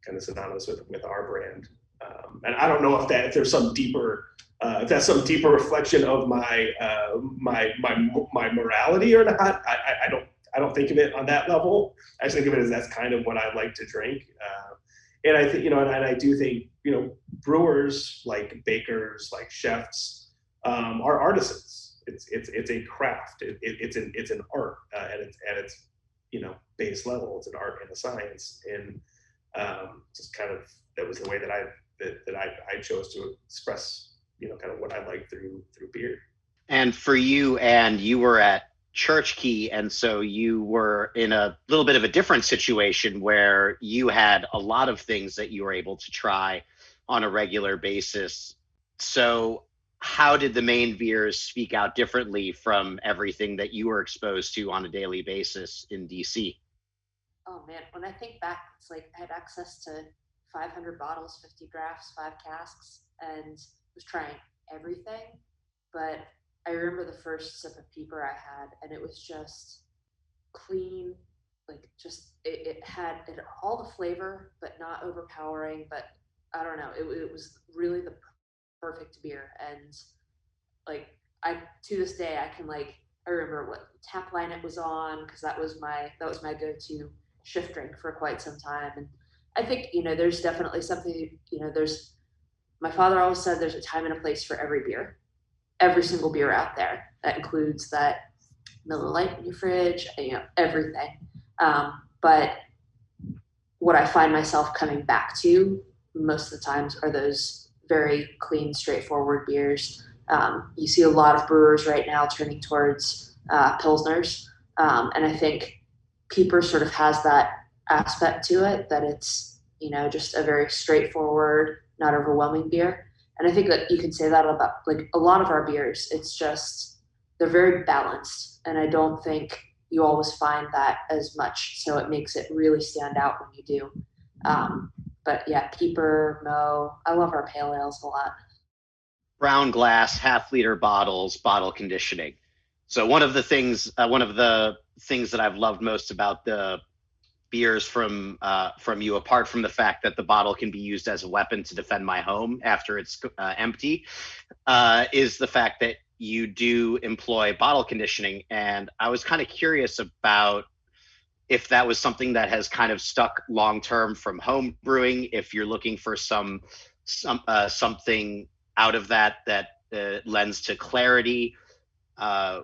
B: kind of synonymous with with our brand. Um, and I don't know if that if there's some deeper uh, if that's some deeper reflection of my uh, my my my morality or not. I, I, don't I don't think of it on that level. I just think of it as that's kind of what I like to drink. Uh, and I think you know, and, and, I do think you know, brewers like bakers, like chefs, um, are artisans. It's it's it's a craft. It, it, it's an it's an art uh, at its at its you know base level. It's an art and a science, and um, just kind of that was the way that I that, that I, I chose to express you know kind of what I like through through beer.
A: And for you, and you were at ChurchKey, and so you were in a little bit of a different situation where you had a lot of things that you were able to try on a regular basis. So, how did the Maine beers speak out differently from everything that you were exposed to on a daily basis in DC?
C: Oh man, when I think back, it's like I had access to 500 bottles, 50 drafts, five casks, and was trying everything. But I remember the first sip of peeper I had, and it was just clean, like just it, it had it all the flavor, but not overpowering. But I don't know, it, it was really the perfect beer, and like I to this day I can like I remember what tap line it was on because that was my that was my go-to shift drink for quite some time, and I think you know there's definitely something you know there's my father always said there's a time and a place for every beer every single beer out there. That includes that Miller Lite in your fridge, you know, everything. Um, but what I find myself coming back to most of the times are those very clean, straightforward beers. Um, you see a lot of brewers right now turning towards uh, pilsners, um, and I think Peeper sort of has that aspect to it that it's you know just a very straightforward, not overwhelming beer. And I think that you can say that about like a lot of our beers. It's just they're very balanced, and I don't think you always find that as much. So it makes it really stand out when you do. Um, but yeah, Peeper, Mo, I love our pale ales a lot.
A: Brown glass, half liter bottles, bottle conditioning. So one of the things, uh, one of the things that I've loved most about the beers from uh, from you apart from the fact that the bottle can be used as a weapon to defend my home after it's uh, empty uh, is the fact that you do employ bottle conditioning and i was kind of curious about if that was something that has kind of stuck long term from home brewing if you're looking for some some uh, something out of that that uh, lends to clarity uh,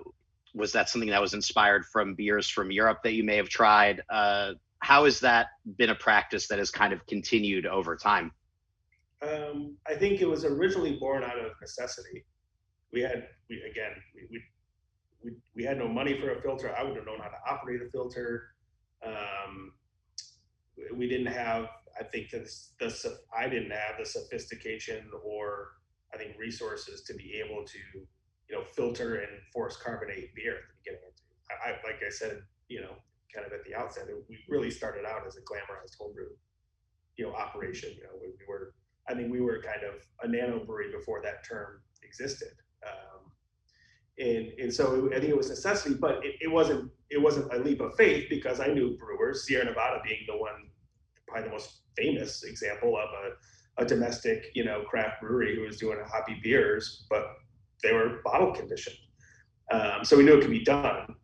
A: was that something that was inspired from beers from Europe that you may have tried? Uh, how has that been a practice that has kind of continued over time?
B: Um, I think it was originally born out of necessity. We had, we again, we, we, we, had no money for a filter. I would have known how to operate a filter. Um, we didn't have, I think, the, the I didn't have the sophistication or I think resources to be able to, you know, filter and force carbonate beer at the beginning. I, I like I said, you know, kind of at the outset, we really started out as a glamorized homebrew, you know, operation. You know, we, we were, I think we were kind of a nano brewery before that term existed. Um, and, and so I think it was necessity, but it, it wasn't it wasn't a leap of faith because I knew brewers, Sierra Nevada being the one, probably the most famous example of a, a domestic, you know, craft brewery who was doing hoppy beers, but they were bottle conditioned. Um, so we knew it could be done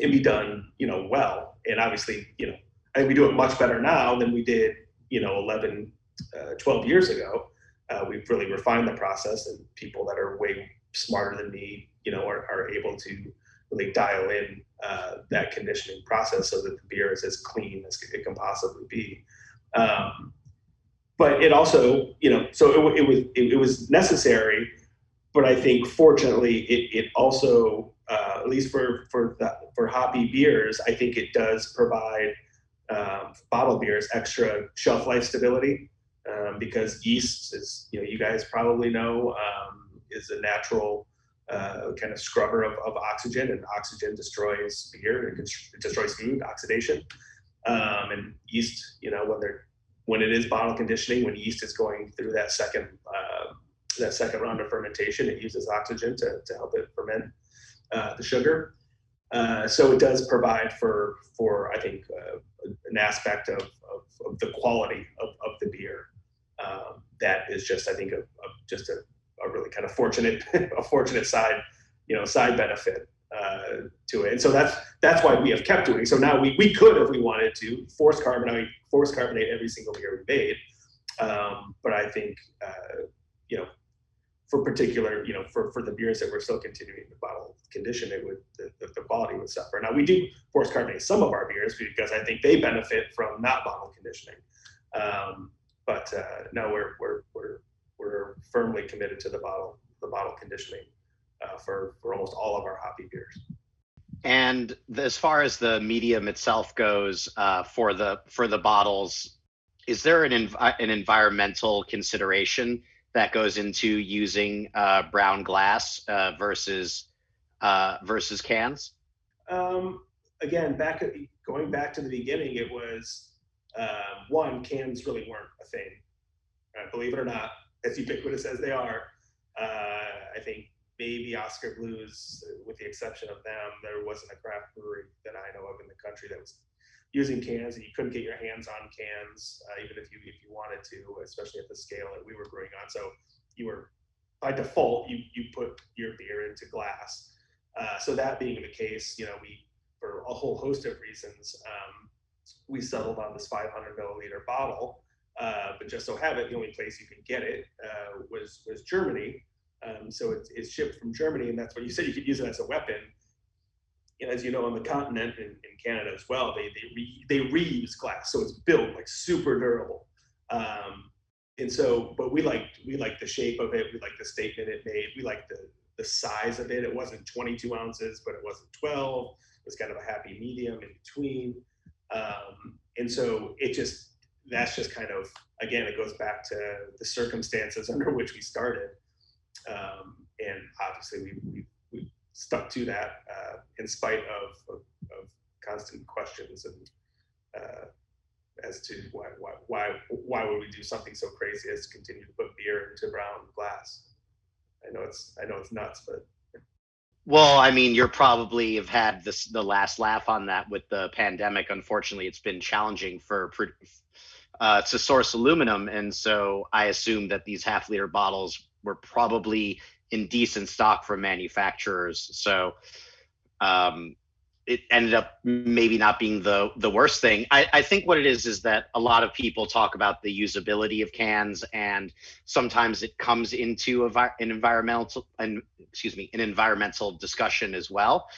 B: and be done, you know, well. And obviously, you know, I think we do it much better now than we did, you know, 11, uh, 12 years ago. Uh, we've really refined the process, and people that are way smarter than me, you know, are, are able to really dial in uh, that conditioning process so that the beer is as clean as it can possibly be. Um, but it also, you know, so it, it was it, it, was necessary, but I think fortunately it, it also uh, at least for for the, for hoppy beers, I think it does provide um, bottled beers extra shelf life stability um, because yeast is you know you guys probably know um, is a natural uh, kind of scrubber of, of oxygen and oxygen destroys beer it, it destroys food oxidation um, and yeast you know when they're when it is bottle conditioning when yeast is going through that second uh, that second round of fermentation it uses oxygen to, to help it ferment uh, the sugar. Uh, so it does provide for for I think uh, an aspect of, of, of, the quality of, of the beer um, that is just I think a just a, a, really kind of fortunate a fortunate side you know side benefit uh, to it. And so that's that's why we have kept doing. So now we, we could, if we wanted to, force carbonate force carbonate every single beer we made. Um, but I think uh, you know for particular, you know, for, for the beers that we're still continuing to bottle condition, it would the, the, the, quality would suffer. Now we do force carbonate some of our beers because I think they benefit from not bottle conditioning. Um, but uh, no, we're, we're we're we're firmly committed to the bottle the bottle conditioning uh, for for almost all of our hoppy beers.
A: And as far as the medium itself goes, uh, for the for the bottles, is there an env- an environmental consideration that goes into using uh, brown glass uh, versus uh, versus cans?
B: Um, again, back going back to the beginning, it was um, one cans really weren't a thing. Uh, believe it or not, as ubiquitous as they are, uh, I think maybe Oskar Blues, with the exception of them, there wasn't a craft brewery that I know of in the country that was using cans and you couldn't get your hands on cans uh, even if you if you wanted to especially at the scale that we were brewing on. So you were by default you you put your beer into glass. Uh, so that being the case you know we for a whole host of reasons um, we settled on this 500 milliliter bottle uh, but just so have it the only place you can get it uh, was was germany um, so it's, it's shipped from germany and that's what you said you could use it as a weapon as you know, on the continent and in Canada as well, they they, re, they reuse glass, so it's built like super durable. Um, and so, but we liked we like the shape of it. We like the statement it made. We like the the size of it. It wasn't 22 ounces, but it wasn't 12. It was kind of a happy medium in between. Um, and so it just that's just kind of again it goes back to the circumstances under which we started. Um, and obviously we, we stuck to that uh, in spite of, of, of, constant questions and uh, as to why, why, why, why would we do something so crazy as to continue to put beer into brown glass? I know it's, I know it's nuts, but.
A: Well, I mean, you're probably have had this the last laugh on that with the pandemic. Unfortunately, it's been challenging for uh, to source aluminum, and so I assume that these half liter bottles were probably in decent stock from manufacturers. So um, it ended up maybe not being the the worst thing. I, I think what it is is that a lot of people talk about the usability of cans, and sometimes it comes into a, an environmental and excuse me an environmental discussion as well.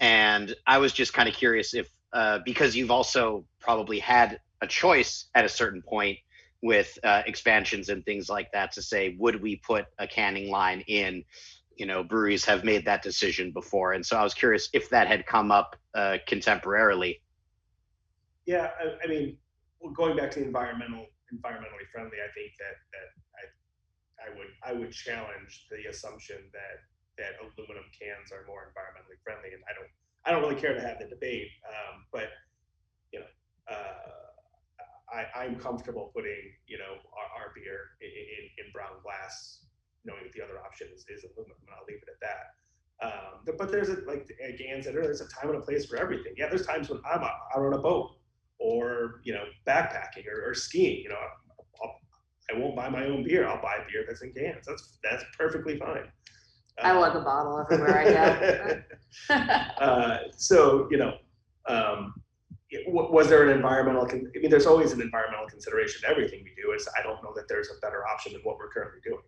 A: And I was just kind of curious if uh, because you've also probably had a choice at a certain point with uh, expansions and things like that to say, would we put a canning line in? You know, breweries have made that decision before, and so I was curious if that had come up uh, contemporarily.
B: Yeah, I, I mean, going back to environmental, environmentally friendly, I think that that I, I would I would challenge the assumption that that aluminum cans are more environmentally friendly, and I don't I don't really care to have the debate, um, but you know. Uh, I, am comfortable putting, you know, our, our beer in, in, in, brown glass, knowing that the other option is, is aluminum, and I'll leave it at that. Um, but, but, there's a, like Anne said there's a time and a place for everything. Yeah, there's times when I'm out on a boat or, you know, backpacking or, or skiing, you know, I'll, I will not buy my own beer. I'll buy beer that's in cans. That's, that's perfectly fine.
C: I lug a bottle everywhere I
B: go. uh, so, you know, um, was there an environmental? Con- I mean, there's always an environmental consideration to everything we do. Is I don't know that there's a better option than what we're currently doing.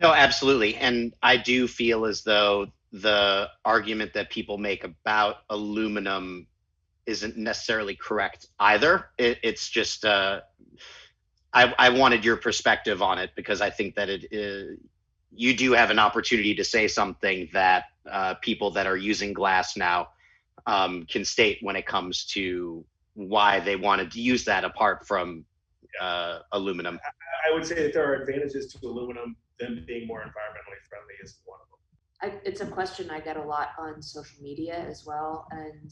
A: No, absolutely, and I do feel as though the argument that people make about aluminum isn't necessarily correct either. It, it's just uh, I, I wanted your perspective on it because I think that it is, you do have an opportunity to say something that uh, people that are using glass now um, can state when it comes to why they wanted to use that apart from uh, aluminum.
B: I would say that there are advantages to aluminum than being more environmentally friendly is one of them.
C: I, it's a question I get a lot on social media as well, and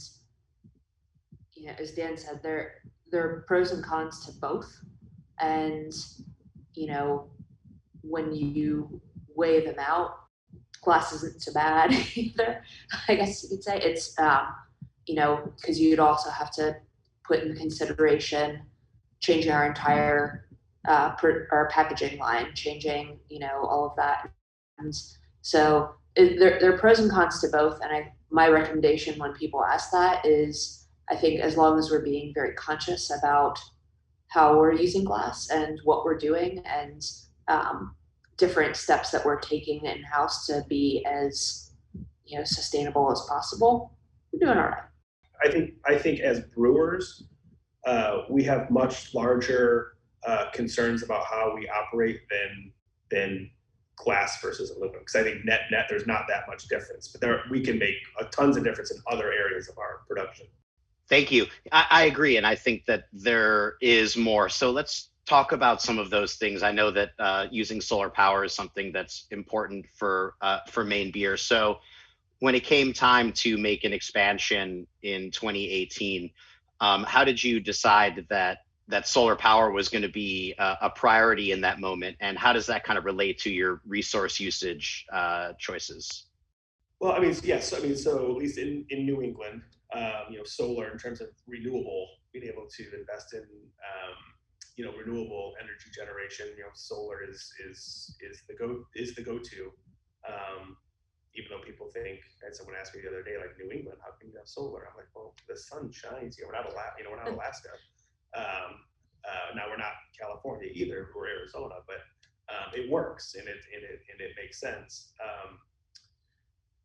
C: you know, as Dan said, there there are pros and cons to both, and you know, when you weigh them out, glass isn't so bad either. I guess you could say it's um, you know because you'd also have to put in consideration changing our entire uh, per, our packaging line, changing you know all of that, and so it, there there are pros and cons to both. And I my recommendation when people ask that is I think as long as we're being very conscious about how we're using glass and what we're doing and um, different steps that we're taking in house to be as you know sustainable as possible, we're doing all right.
B: I think I think as brewers, uh, we have much larger uh, concerns about how we operate than than glass versus aluminum because I think net net there's not that much difference, but there we can make a tons of difference in other areas of our production.
A: Thank you. I, I agree, and I think that there is more. So let's talk about some of those things. I know that uh, using solar power is something that's important for uh, for Maine beer. So when it came time to make an expansion in 2018, um, how did you decide that that solar power was going to be a, a, priority in that moment, and how does that kind of relate to your resource usage uh, choices?
B: Well, I mean, yes, I mean, so at least in in New England, um, you know, solar in terms of renewable, being able to invest in um, you know renewable energy generation you know solar is is is the go is the go-to. Um, even though people think and someone asked me the other day like new england how can you have solar? I'm like well the sun shines here. We're not alaska you know we're not alaska. Um, uh, now we're not california either. We're arizona. But um, it works and it and it and it makes sense. Um,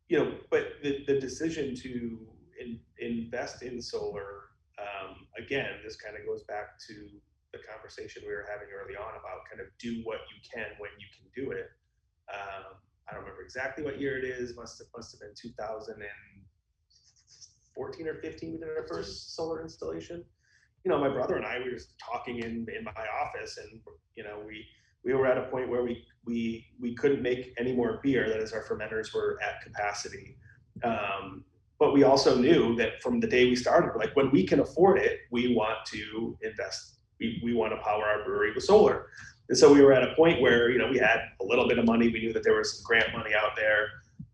B: you know but the, the decision to in, invest in solar um, again this kind of goes back to the conversation we were having early on about kind of do what you can when you can do it. Um, I don't remember exactly what year it is. Must have must have been 2014 or 15. We did our first solar installation. You know, my brother and I we were just talking in in my office, and you know we we were at a point where we we we couldn't make any more beer. That is, our fermenters were at capacity. Um, but we also knew that from the day we started, like when we can afford it, we want to invest we, we want to power our brewery with solar. And so we were at a point where, you know, we had a little bit of money. We knew that there was some grant money out there.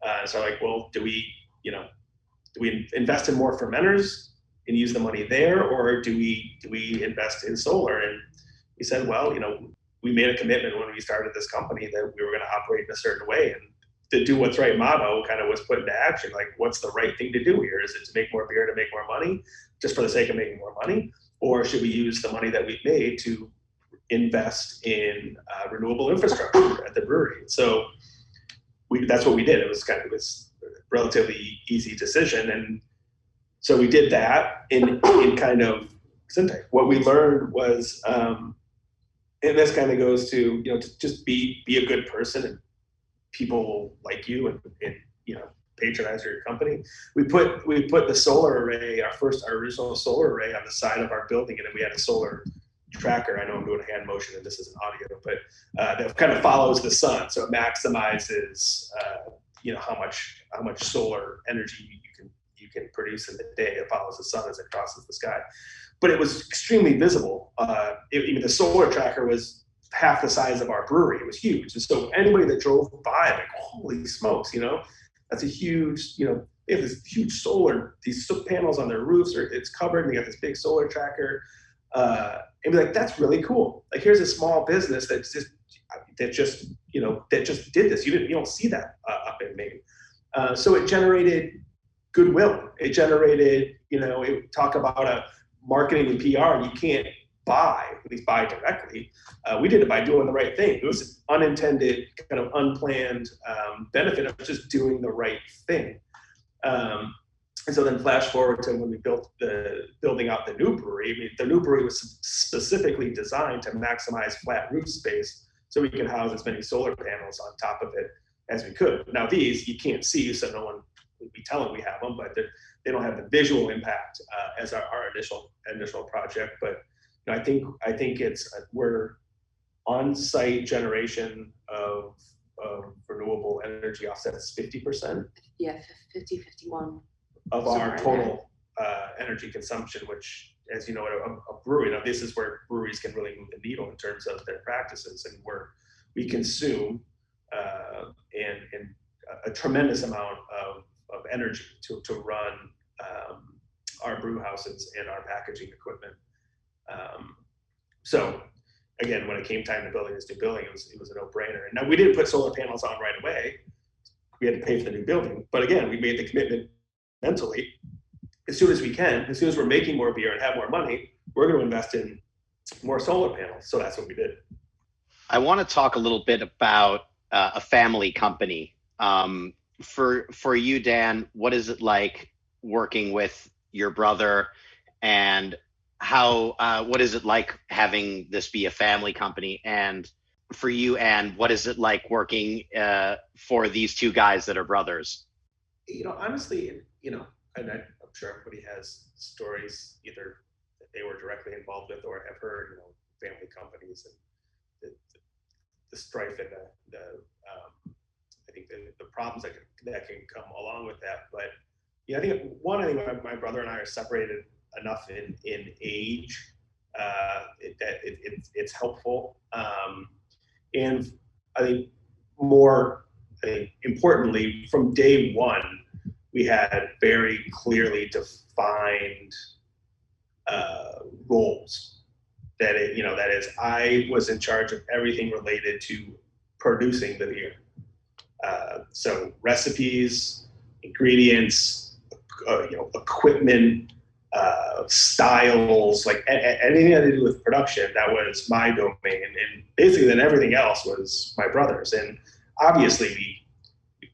B: Uh, so like, well, do we, you know, do we invest in more fermenters and use the money there, or do we do we invest in solar? And we said, well, you know, we made a commitment when we started this company that we were going to operate in a certain way, and the do what's right motto kind of was put into action. Like, what's the right thing to do here? Is it to make more beer to make more money, just for the sake of making more money, or should we use the money that we've made to invest in uh, renewable infrastructure at the brewery? So we, that's what we did. It was kind of it was relatively easy decision, and so we did that in in kind of what we learned was, um, and this kind of goes to you know to just be be a good person and people like you and, and you know patronize your company. We put we put the solar array, our first our original solar array on the side of our building, and then we had a solar tracker. I know I'm doing a hand motion and this isn't audio, but uh, that kind of follows the sun, so it maximizes uh, you know how much how much solar energy you can you can produce in the day. It follows the sun as it crosses the sky, but it was extremely visible. Uh, it, even the solar tracker was half the size of our brewery. It was huge, and so anybody that drove by, like, holy smokes, you know that's a huge, you know, they have this huge solar, these panels on their roofs, or it's covered, and they got this big solar tracker. Uh, and be like, that's really cool. Like, here's a small business that's just that just you know that just did this. You didn't, you don't see that uh, up in Maine. Uh, so it generated goodwill. It generated, you know, it talk about a marketing and PR. You can't buy, at least buy directly. Uh, we did it by doing the right thing. It was an unintended, kind of unplanned um, benefit of just doing the right thing. Um, and so then flash forward to when we built the building out the new brewery. I mean, the new brewery was specifically designed to maximize flat roof space so we could house as many solar panels on top of it as we could. Now these you can't see, so no one would be telling we have them, but they don't have the visual impact uh, as our, our initial initial project. But I think I think it's we're on-site generation of, of renewable energy offsets 50%
C: Yeah, 50, 51.
B: of our total uh, energy consumption, which, as you know, a, a brewery, now this is where breweries can really move the needle in terms of their practices, and where we consume uh, and and a tremendous amount of, of energy to, to run um, our brew houses and our packaging equipment. Um, so again, when it came time to building this new building, it was it was a no-brainer. And now we didn't put solar panels on right away. We had to pay for the new building, but again, we made the commitment mentally. As soon as we can, as soon as we're making more beer and have more money, we're going to invest in more solar panels. So that's what we did.
A: I want to talk a little bit about uh, a family company. Um, for for you, Dan, what is it like working with your brother, and how uh, what is it like having this be a family company? And for you, and what is it like working uh, for these two guys that are brothers?
B: You know, honestly, you know, and I, I'm sure everybody has stories either that they were directly involved with or have heard, you know, family companies and the, the strife and the, the um, I think the, the problems that can, that can come along with that. But yeah, I think one, I think my, my brother and I are separated enough in in age uh, that it, it, it's helpful. Um, and I think more I think importantly, from day one, we had very clearly defined uh, roles. That it, you know, that is, I was in charge of everything related to producing the beer. Uh, so recipes, ingredients, uh, you know, equipment, uh, styles, like a- a- anything that had to do with production, that was my domain. And, basically, then everything else was my brother's. And obviously, we,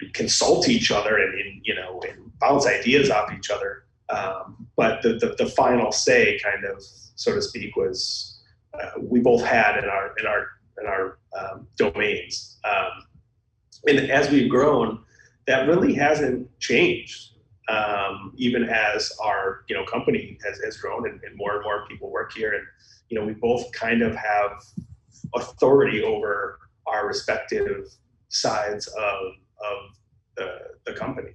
B: we consult each other and, and, you know and bounce ideas off each other. Um, but the, the, the final say, kind of so to speak, was uh, we both had in our in our in our um, domains. Um, and as we've grown, that really hasn't changed um, even as our you know company has, has grown and, and, more and more people work here. And you know we both kind of have authority over our respective sides of, of the, the company.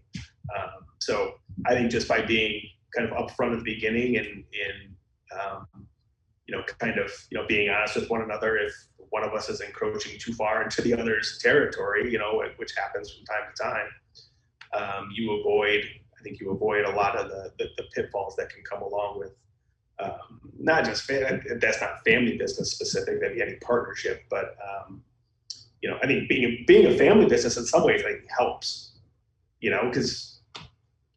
B: Um, so i think just by being kind of upfront at the beginning and in um, you know kind of you know being honest with one another if one of us is encroaching too far into the other's territory you know which happens from time to time um, you avoid I think you avoid a lot of the, the, the pitfalls that can come along with um, not just that's not family business specific, that be any partnership, but um, you know, I think being being a family business in some ways like helps, you know, because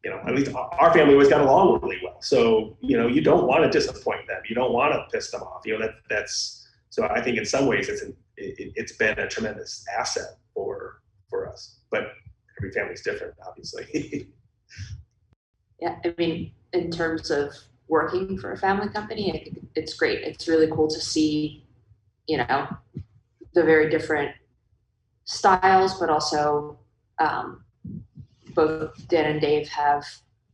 B: you know at least our family always got along really well. So you know, you don't want to disappoint them, you don't want to piss them off. You know, that that's so I think in some ways it's an, it, it's been a tremendous asset for for us, but every family's different, obviously.
C: yeah, I mean, in terms of working for a family company, I think it's great. It's really cool to see, you know, the very different styles, but also um, both Dan and Dave have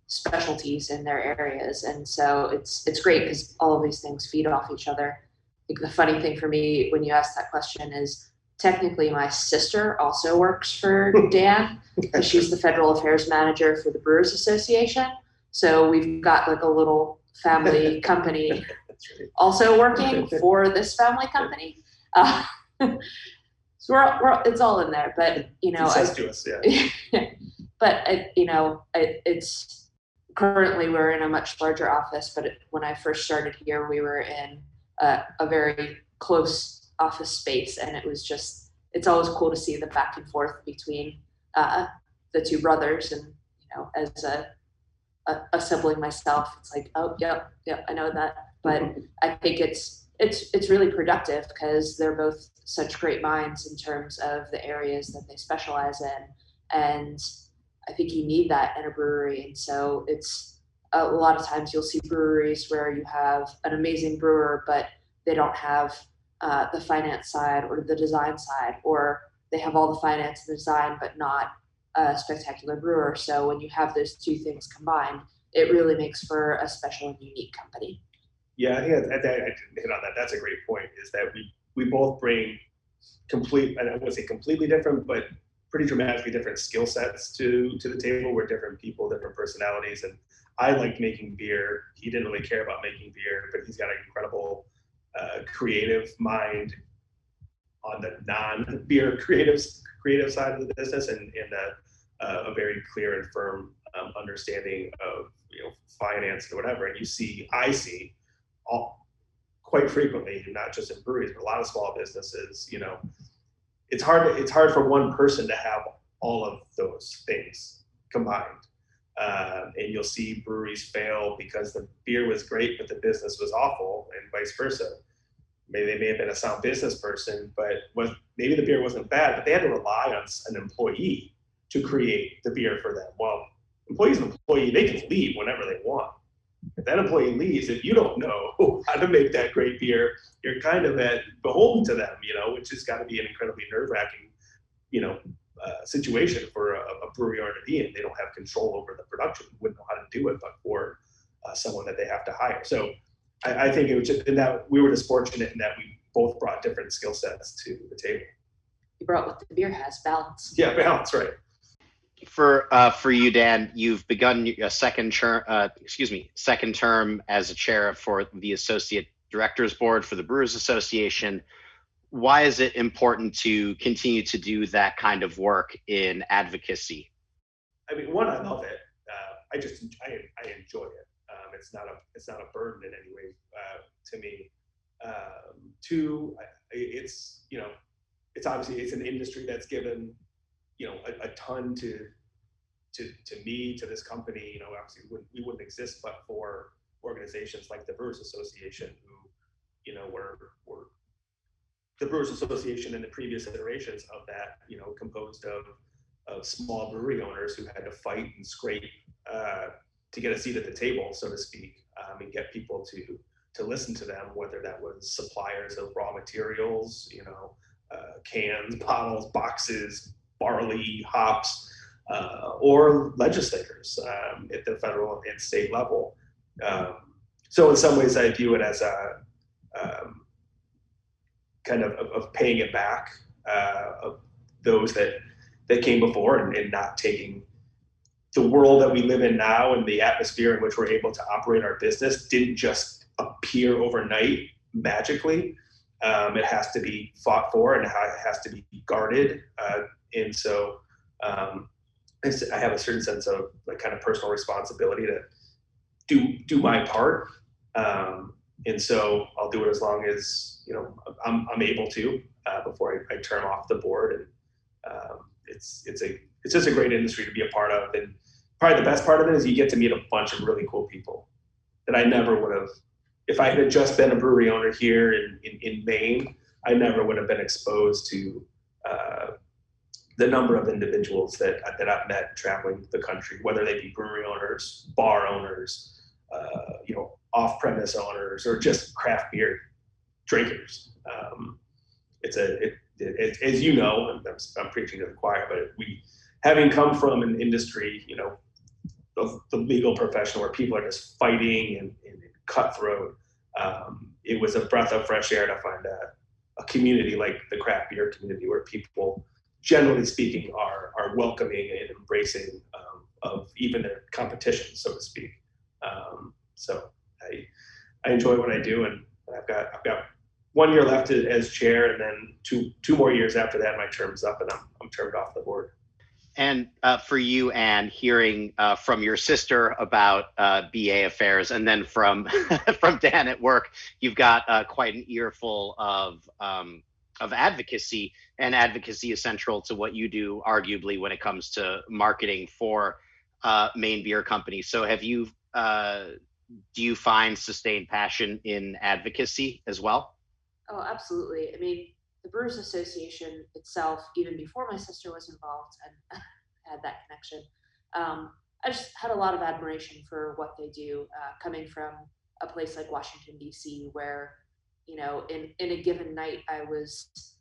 C: specialties in their areas, and so it's it's great because all of these things feed off each other. I think the funny thing for me when you ask that question is technically my sister also works for Dan. she's the federal affairs manager for the Brewers Association. So we've got like a little family company also working for this family company. Uh, so we're, we're, it's all in there, but you know,
B: I, us, yeah.
C: but I, you know, it, it's currently we're in a much larger office, but it, when I first started here, we were in a, a very close office space and it was just it's always cool to see the back and forth between uh, the two brothers and you know as a, a, a sibling myself. It's like oh yep yep i know that. But i think it's it's it's really productive because they're both such great minds in terms of the areas that they specialize in. And i think you need that in a brewery. And so it's a lot of times you'll see breweries where you have an amazing brewer but they don't have uh, the finance side or the design side, or they have all the finance and design but not a spectacular brewer. So when you have those two things combined, it really makes for a special and unique company.
B: Yeah, I think I, I, I hit on that. That's a great point. Is that we we both bring complete, and I wouldn't say completely different, but pretty dramatically different skill sets to to the table. We're different people, different personalities, and I liked making beer. He didn't really care about making beer, but he's got an incredible uh, creative mind on the non-beer creative creative side of the business and, and a, a very clear and firm um, understanding of you know finance and whatever. And you see, I see all quite frequently, not just in breweries, but a lot of small businesses. You know, it's hard. It's hard for one person to have all of those things combined. Uh, and you'll see breweries fail because the beer was great, but the business was awful, and vice versa. Maybe they may have been a sound business person, but was, maybe the beer wasn't bad, but they had to rely on an employee to create the beer for them. Well, employee's an employee; they can leave whenever they want. If that employee leaves, if you don't know how to make that great beer, you're kind of at beholden to them, you know, which has got to be an incredibly nerve-wracking, you know, uh, situation for a, a, brewery owner to be in. They don't have control over the production, wouldn't know how to do it, but for uh, someone that they have to hire. So I, I, think it was just in that we were just fortunate in that we both brought different skill sets to the table.
C: You brought what the beer has, balance.
B: Yeah, balance, right.
A: For uh, for you, Dan, you've begun a second term. Uh, excuse me, second term as a chair for the associate directors board for the Brewers Association why is it important to continue to do that kind of work in advocacy?
B: I mean, one, I love it. Uh, I just I, I enjoy it. Um, it's not a it's not a burden in any way uh, to me. Um, two, it's you know, it's obviously it's an industry that's given you know a, a ton to to to me to this company. You know, obviously we wouldn't, we wouldn't exist but for organizations like the Brewers Association who you know were were the Brewers Association and the previous iterations of that, you know, composed of of small brewery owners who had to fight and scrape uh, to get a seat at the table, so to speak, um, and get people to to listen to them, whether that was suppliers of raw materials, you know, uh, cans, bottles, boxes, barley, hops, uh, or legislators um, at the federal and state level. Um, so in some ways, I view it as a um, kind of, of, of paying it back uh, of those that that came before and, and, not taking the world that we live in now and the atmosphere in which we're able to operate our business didn't just appear overnight magically. Um, it has to be fought for and it has to be guarded. Uh, and so um, I have a certain sense of like kind of personal responsibility to do do my part. Um, and so I'll do it as long as you know I'm, I'm able to uh, before I, I, turn off the board. And um, it's it's a it's just a great industry to be a part of. And probably the best part of it is you get to meet a bunch of really cool people that I never would have if I had just been a brewery owner here in, in, in Maine. I never would have been exposed to uh, the number of individuals that that I've met traveling the country, whether they be brewery owners, bar owners, uh, you know, off-premise owners or just craft beer drinkers. Um, it's a, it, it, as you know, I'm, I'm, preaching to the choir, but we, having come from an industry, you know, the, the legal profession where people are just fighting and, and cutthroat, um, it was a breath of fresh air to find a, a community like the craft beer community where people, generally speaking, are are welcoming and embracing um, of even their competition, so to speak. Um, so I I enjoy what I do, and I've got I've got one year left as chair, and then two two more years after that, my term's up, and I'm I'm turned off the board.
A: And uh, for you, Anne, hearing uh, from your sister about uh, BA affairs, and then from from Dan at work, you've got uh, quite an earful of um, of advocacy, and advocacy is central to what you do, arguably, when it comes to marketing for uh, Maine beer companies. So, have you uh, do you find sustained passion in advocacy as well?
C: Oh, absolutely. I mean, the Brewers Association itself, even before my sister was involved and had that connection, um, I just had a lot of admiration for what they do, uh, coming from a place like Washington D.C., where you know, in in a given night, I was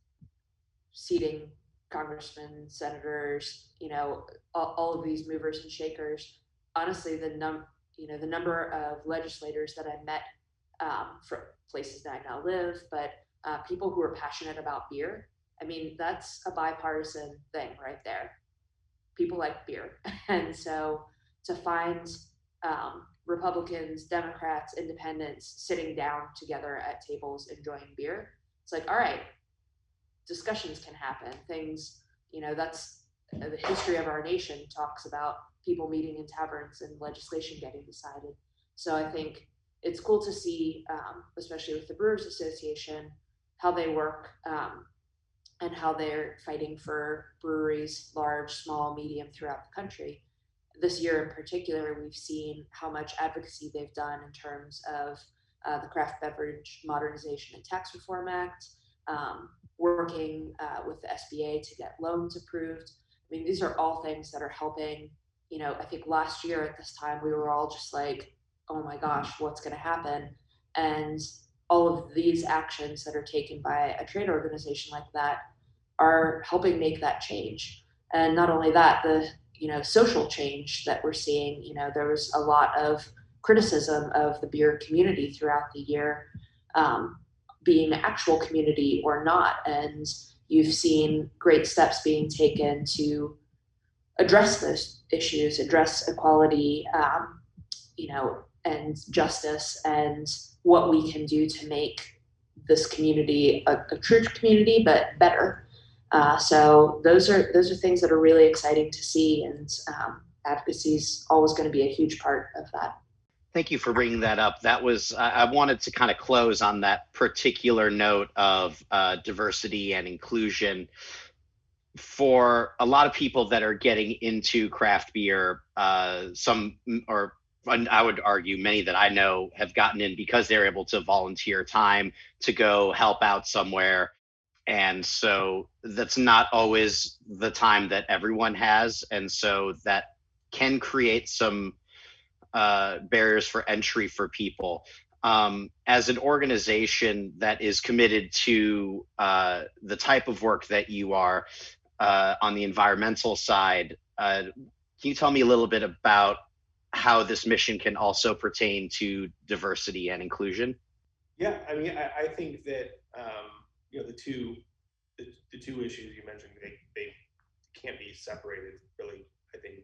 C: seating congressmen, senators, you know, all, all of these movers and shakers. Honestly, the num you know the number of legislators that I met um, from places that I now live, but uh, people who are passionate about beer. I mean, that's a bipartisan thing right there. People like beer, and so to find um, Republicans, Democrats, Independents sitting down together at tables enjoying beer, it's like, all right, discussions can happen. Things, you know, that's uh, the history of our nation talks about people meeting in taverns and legislation getting decided. So I think it's cool to see, um, especially with the Brewers Association, how they work um, and how they're fighting for breweries, large, small, medium, throughout the country. This year in particular, we've seen how much advocacy they've done in terms of uh, the Craft Beverage Modernization and Tax Reform Act, um, working uh, with the SBA to get loans approved. I mean, these are all things that are helping. You know, I think last year at this time, we were all just like, oh my gosh, what's going to happen? And all of these actions that are taken by a trade organization like that are helping make that change. And not only that, the you know social change that we're seeing. You know, there was a lot of criticism of the beer community throughout the year, um, being actual community or not, and you've seen great steps being taken to address those issues, address equality, um, you know, and justice and what we can do to make this community a, a true community, but better. Uh, so those are those are things that are really exciting to see, and um, advocacy is always going to be a huge part of that.
A: Thank you for bringing that up. That was I, wanted to kind of close on that particular note of uh, diversity and inclusion. For a lot of people that are getting into craft beer, uh, some or I would argue many that I know have gotten in because they're able to volunteer time to go help out somewhere. And so that's not always the time that everyone has. And so that can create some uh, barriers for entry for people. Um, as an organization that is committed to uh, the type of work that you are uh, on the environmental side, uh, can you tell me a little bit about how this mission can also pertain to diversity and inclusion?
B: Yeah, I mean, I, I think that um, you know the two the, the two issues you mentioned they, they can't be separated really. I think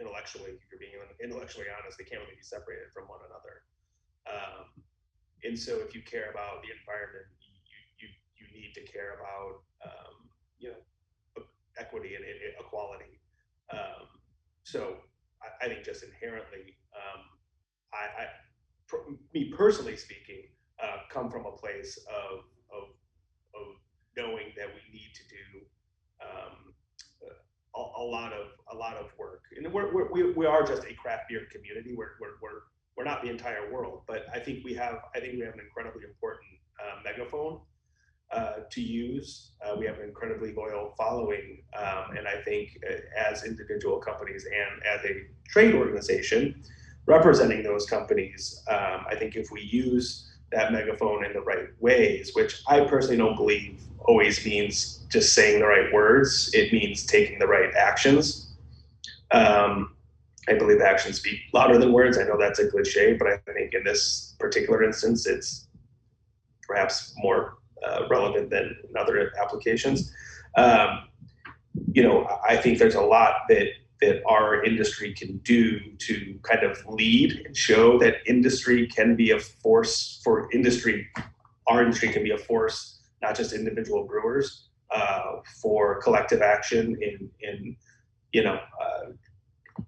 B: intellectually, if you're being intellectually honest, they can't really be separated from one another. Um, and so, if you care about the environment, you you you need to care about um, you know equity and, equality. Um, so I, I think just inherently, um, I, I me personally speaking, uh, come from a place of, of, of knowing that we need to do um, a, a, lot of a lot of work, and we're, we're, we we are just a craft beer community. We're, we're, we're, we're not the entire world, but I think we have I think we have an incredibly important uh, megaphone uh, to use. Uh, we have an incredibly loyal following, um, and I think uh, as individual companies and as a trade organization representing those companies, um, I think if we use that megaphone in the right ways, which I personally don't believe always means just saying the right words, it means taking the right actions. Um, I believe actions speak louder than words. I know that's a cliche, but I think in this particular instance, it's perhaps more uh, relevant than in other applications. Um, you know, I think there's a lot that that our industry can do to kind of lead and show that industry can be a force for industry. Our industry can be a force, not just individual brewers, uh, for collective action in in you know uh,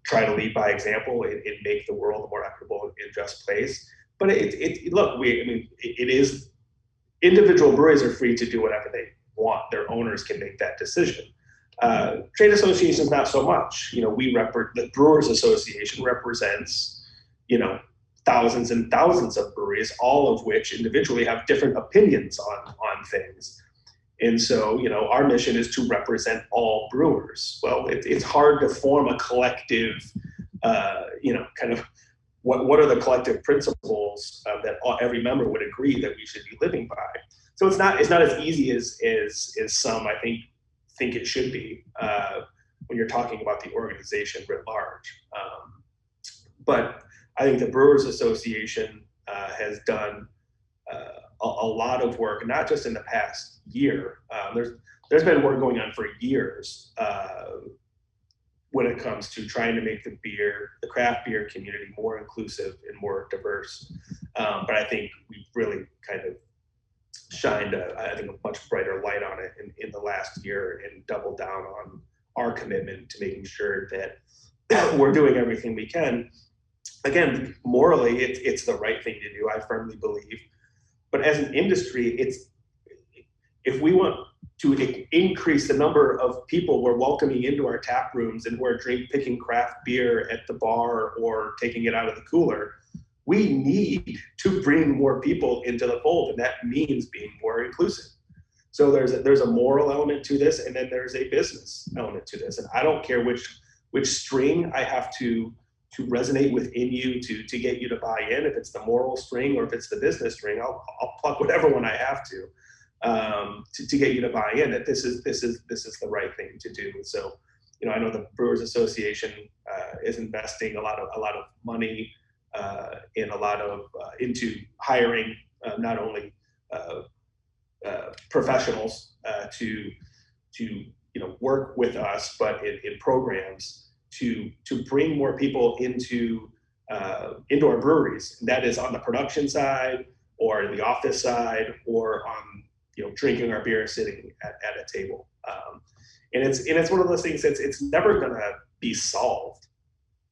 B: try to lead by example and, and, make the world a more equitable and just place. But it, it look, we I mean it, it is individual breweries are free to do whatever they want. Their owners can make that decision. Uh, trade associations, not so much. You know, we represent the Brewers Association represents, you know, thousands and thousands of breweries, all of which individually have different opinions on on things. And so, you know, our mission is to represent all brewers. Well, it, it's hard to form a collective, uh, you know, kind of what, what are the collective principles uh, that all, every member would agree that we should be living by. So it's not it's not as easy as as, as some I think think it should be uh, when you're talking about the organization writ large. Um, but I think the Brewers Association uh, has done uh, a, a, lot of work, not just in the past year. Um, there's there's been work going on for years uh, when it comes to trying to make the beer, the craft beer community more inclusive and more diverse. Um, but I think we've really kind of shined, a, I think, a much brighter light on it in, in the last year and doubled down on our commitment to making sure that we're doing everything we can. Again, morally, it's it's the right thing to do. I firmly believe, but as an industry, it's if we want to increase the number of people we're welcoming into our tap rooms and who are drink picking craft beer at the bar or taking it out of the cooler we need to bring more people into the fold and that means being more inclusive. So there's a, there's a moral element to this and then there's a business element to this and i don't care which which string i have to to resonate within you to to get you to buy in. If it's the moral string or if it's the business string i'll, I'll pluck whatever one i have to um, to, to get you to buy in that this is this is this is the right thing to do. So you know i know the brewers association uh, is investing a lot of a lot of money uh, in a lot of uh, into hiring uh, not only uh, uh, professionals to to you know work with us but in, in programs to to bring more people into our breweries. And that is on the production side or the office side or on you know drinking our beer sitting at, at a table. Um, and it's and it's one of those things that's it's never going to be solved.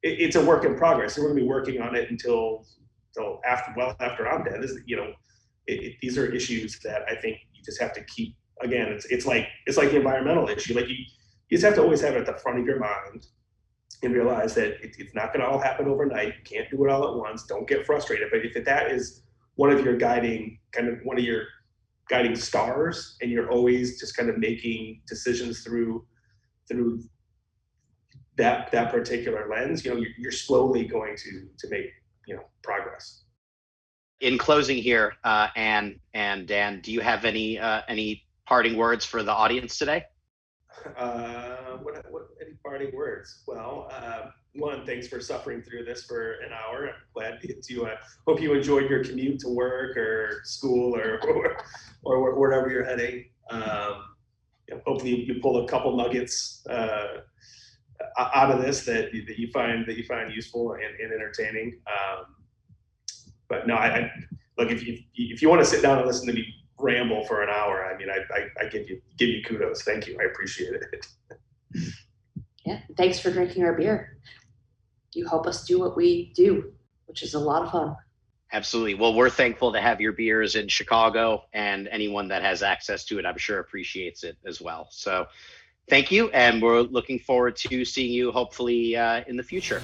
B: It, it's a work in progress. We're going to be working on it until until after well after i'm dead is you know it, these are issues that i think you just have to keep again it's it's like it's like the environmental issue. Like you you just have to always have it at the front of your mind and realize that it, it's not going to all happen overnight. You can't do it all at once. Don't get frustrated. But if that is one of your guiding kind of one of your guiding stars and you're always just kind of making decisions through through that that particular lens you know you're, you're slowly going to to make you know progress.
A: In closing here uh, Anne and dan do you have any uh, any parting words for the audience today
B: uh, what, what any parting words well uh, one, thanks for suffering through this for an hour. I'm glad you. Uh, hope you enjoyed your commute to work or school or or, or wherever you're heading. Um, hopefully, you pull a couple nuggets uh, out of this that that you find that you find useful and, and entertaining. Um, but no, I, I look if you if you want to sit down and listen to me ramble for an hour, I mean, I, I, I give you give you kudos. Thank you. I appreciate it.
C: yeah, thanks for drinking our beer you help us do what we do, which is a lot of fun.
A: Absolutely. Well, we're thankful to have your beers in Chicago, and anyone that has access to it, I'm sure appreciates it as well. So, thank you, and we're looking forward to seeing you hopefully uh, in the future.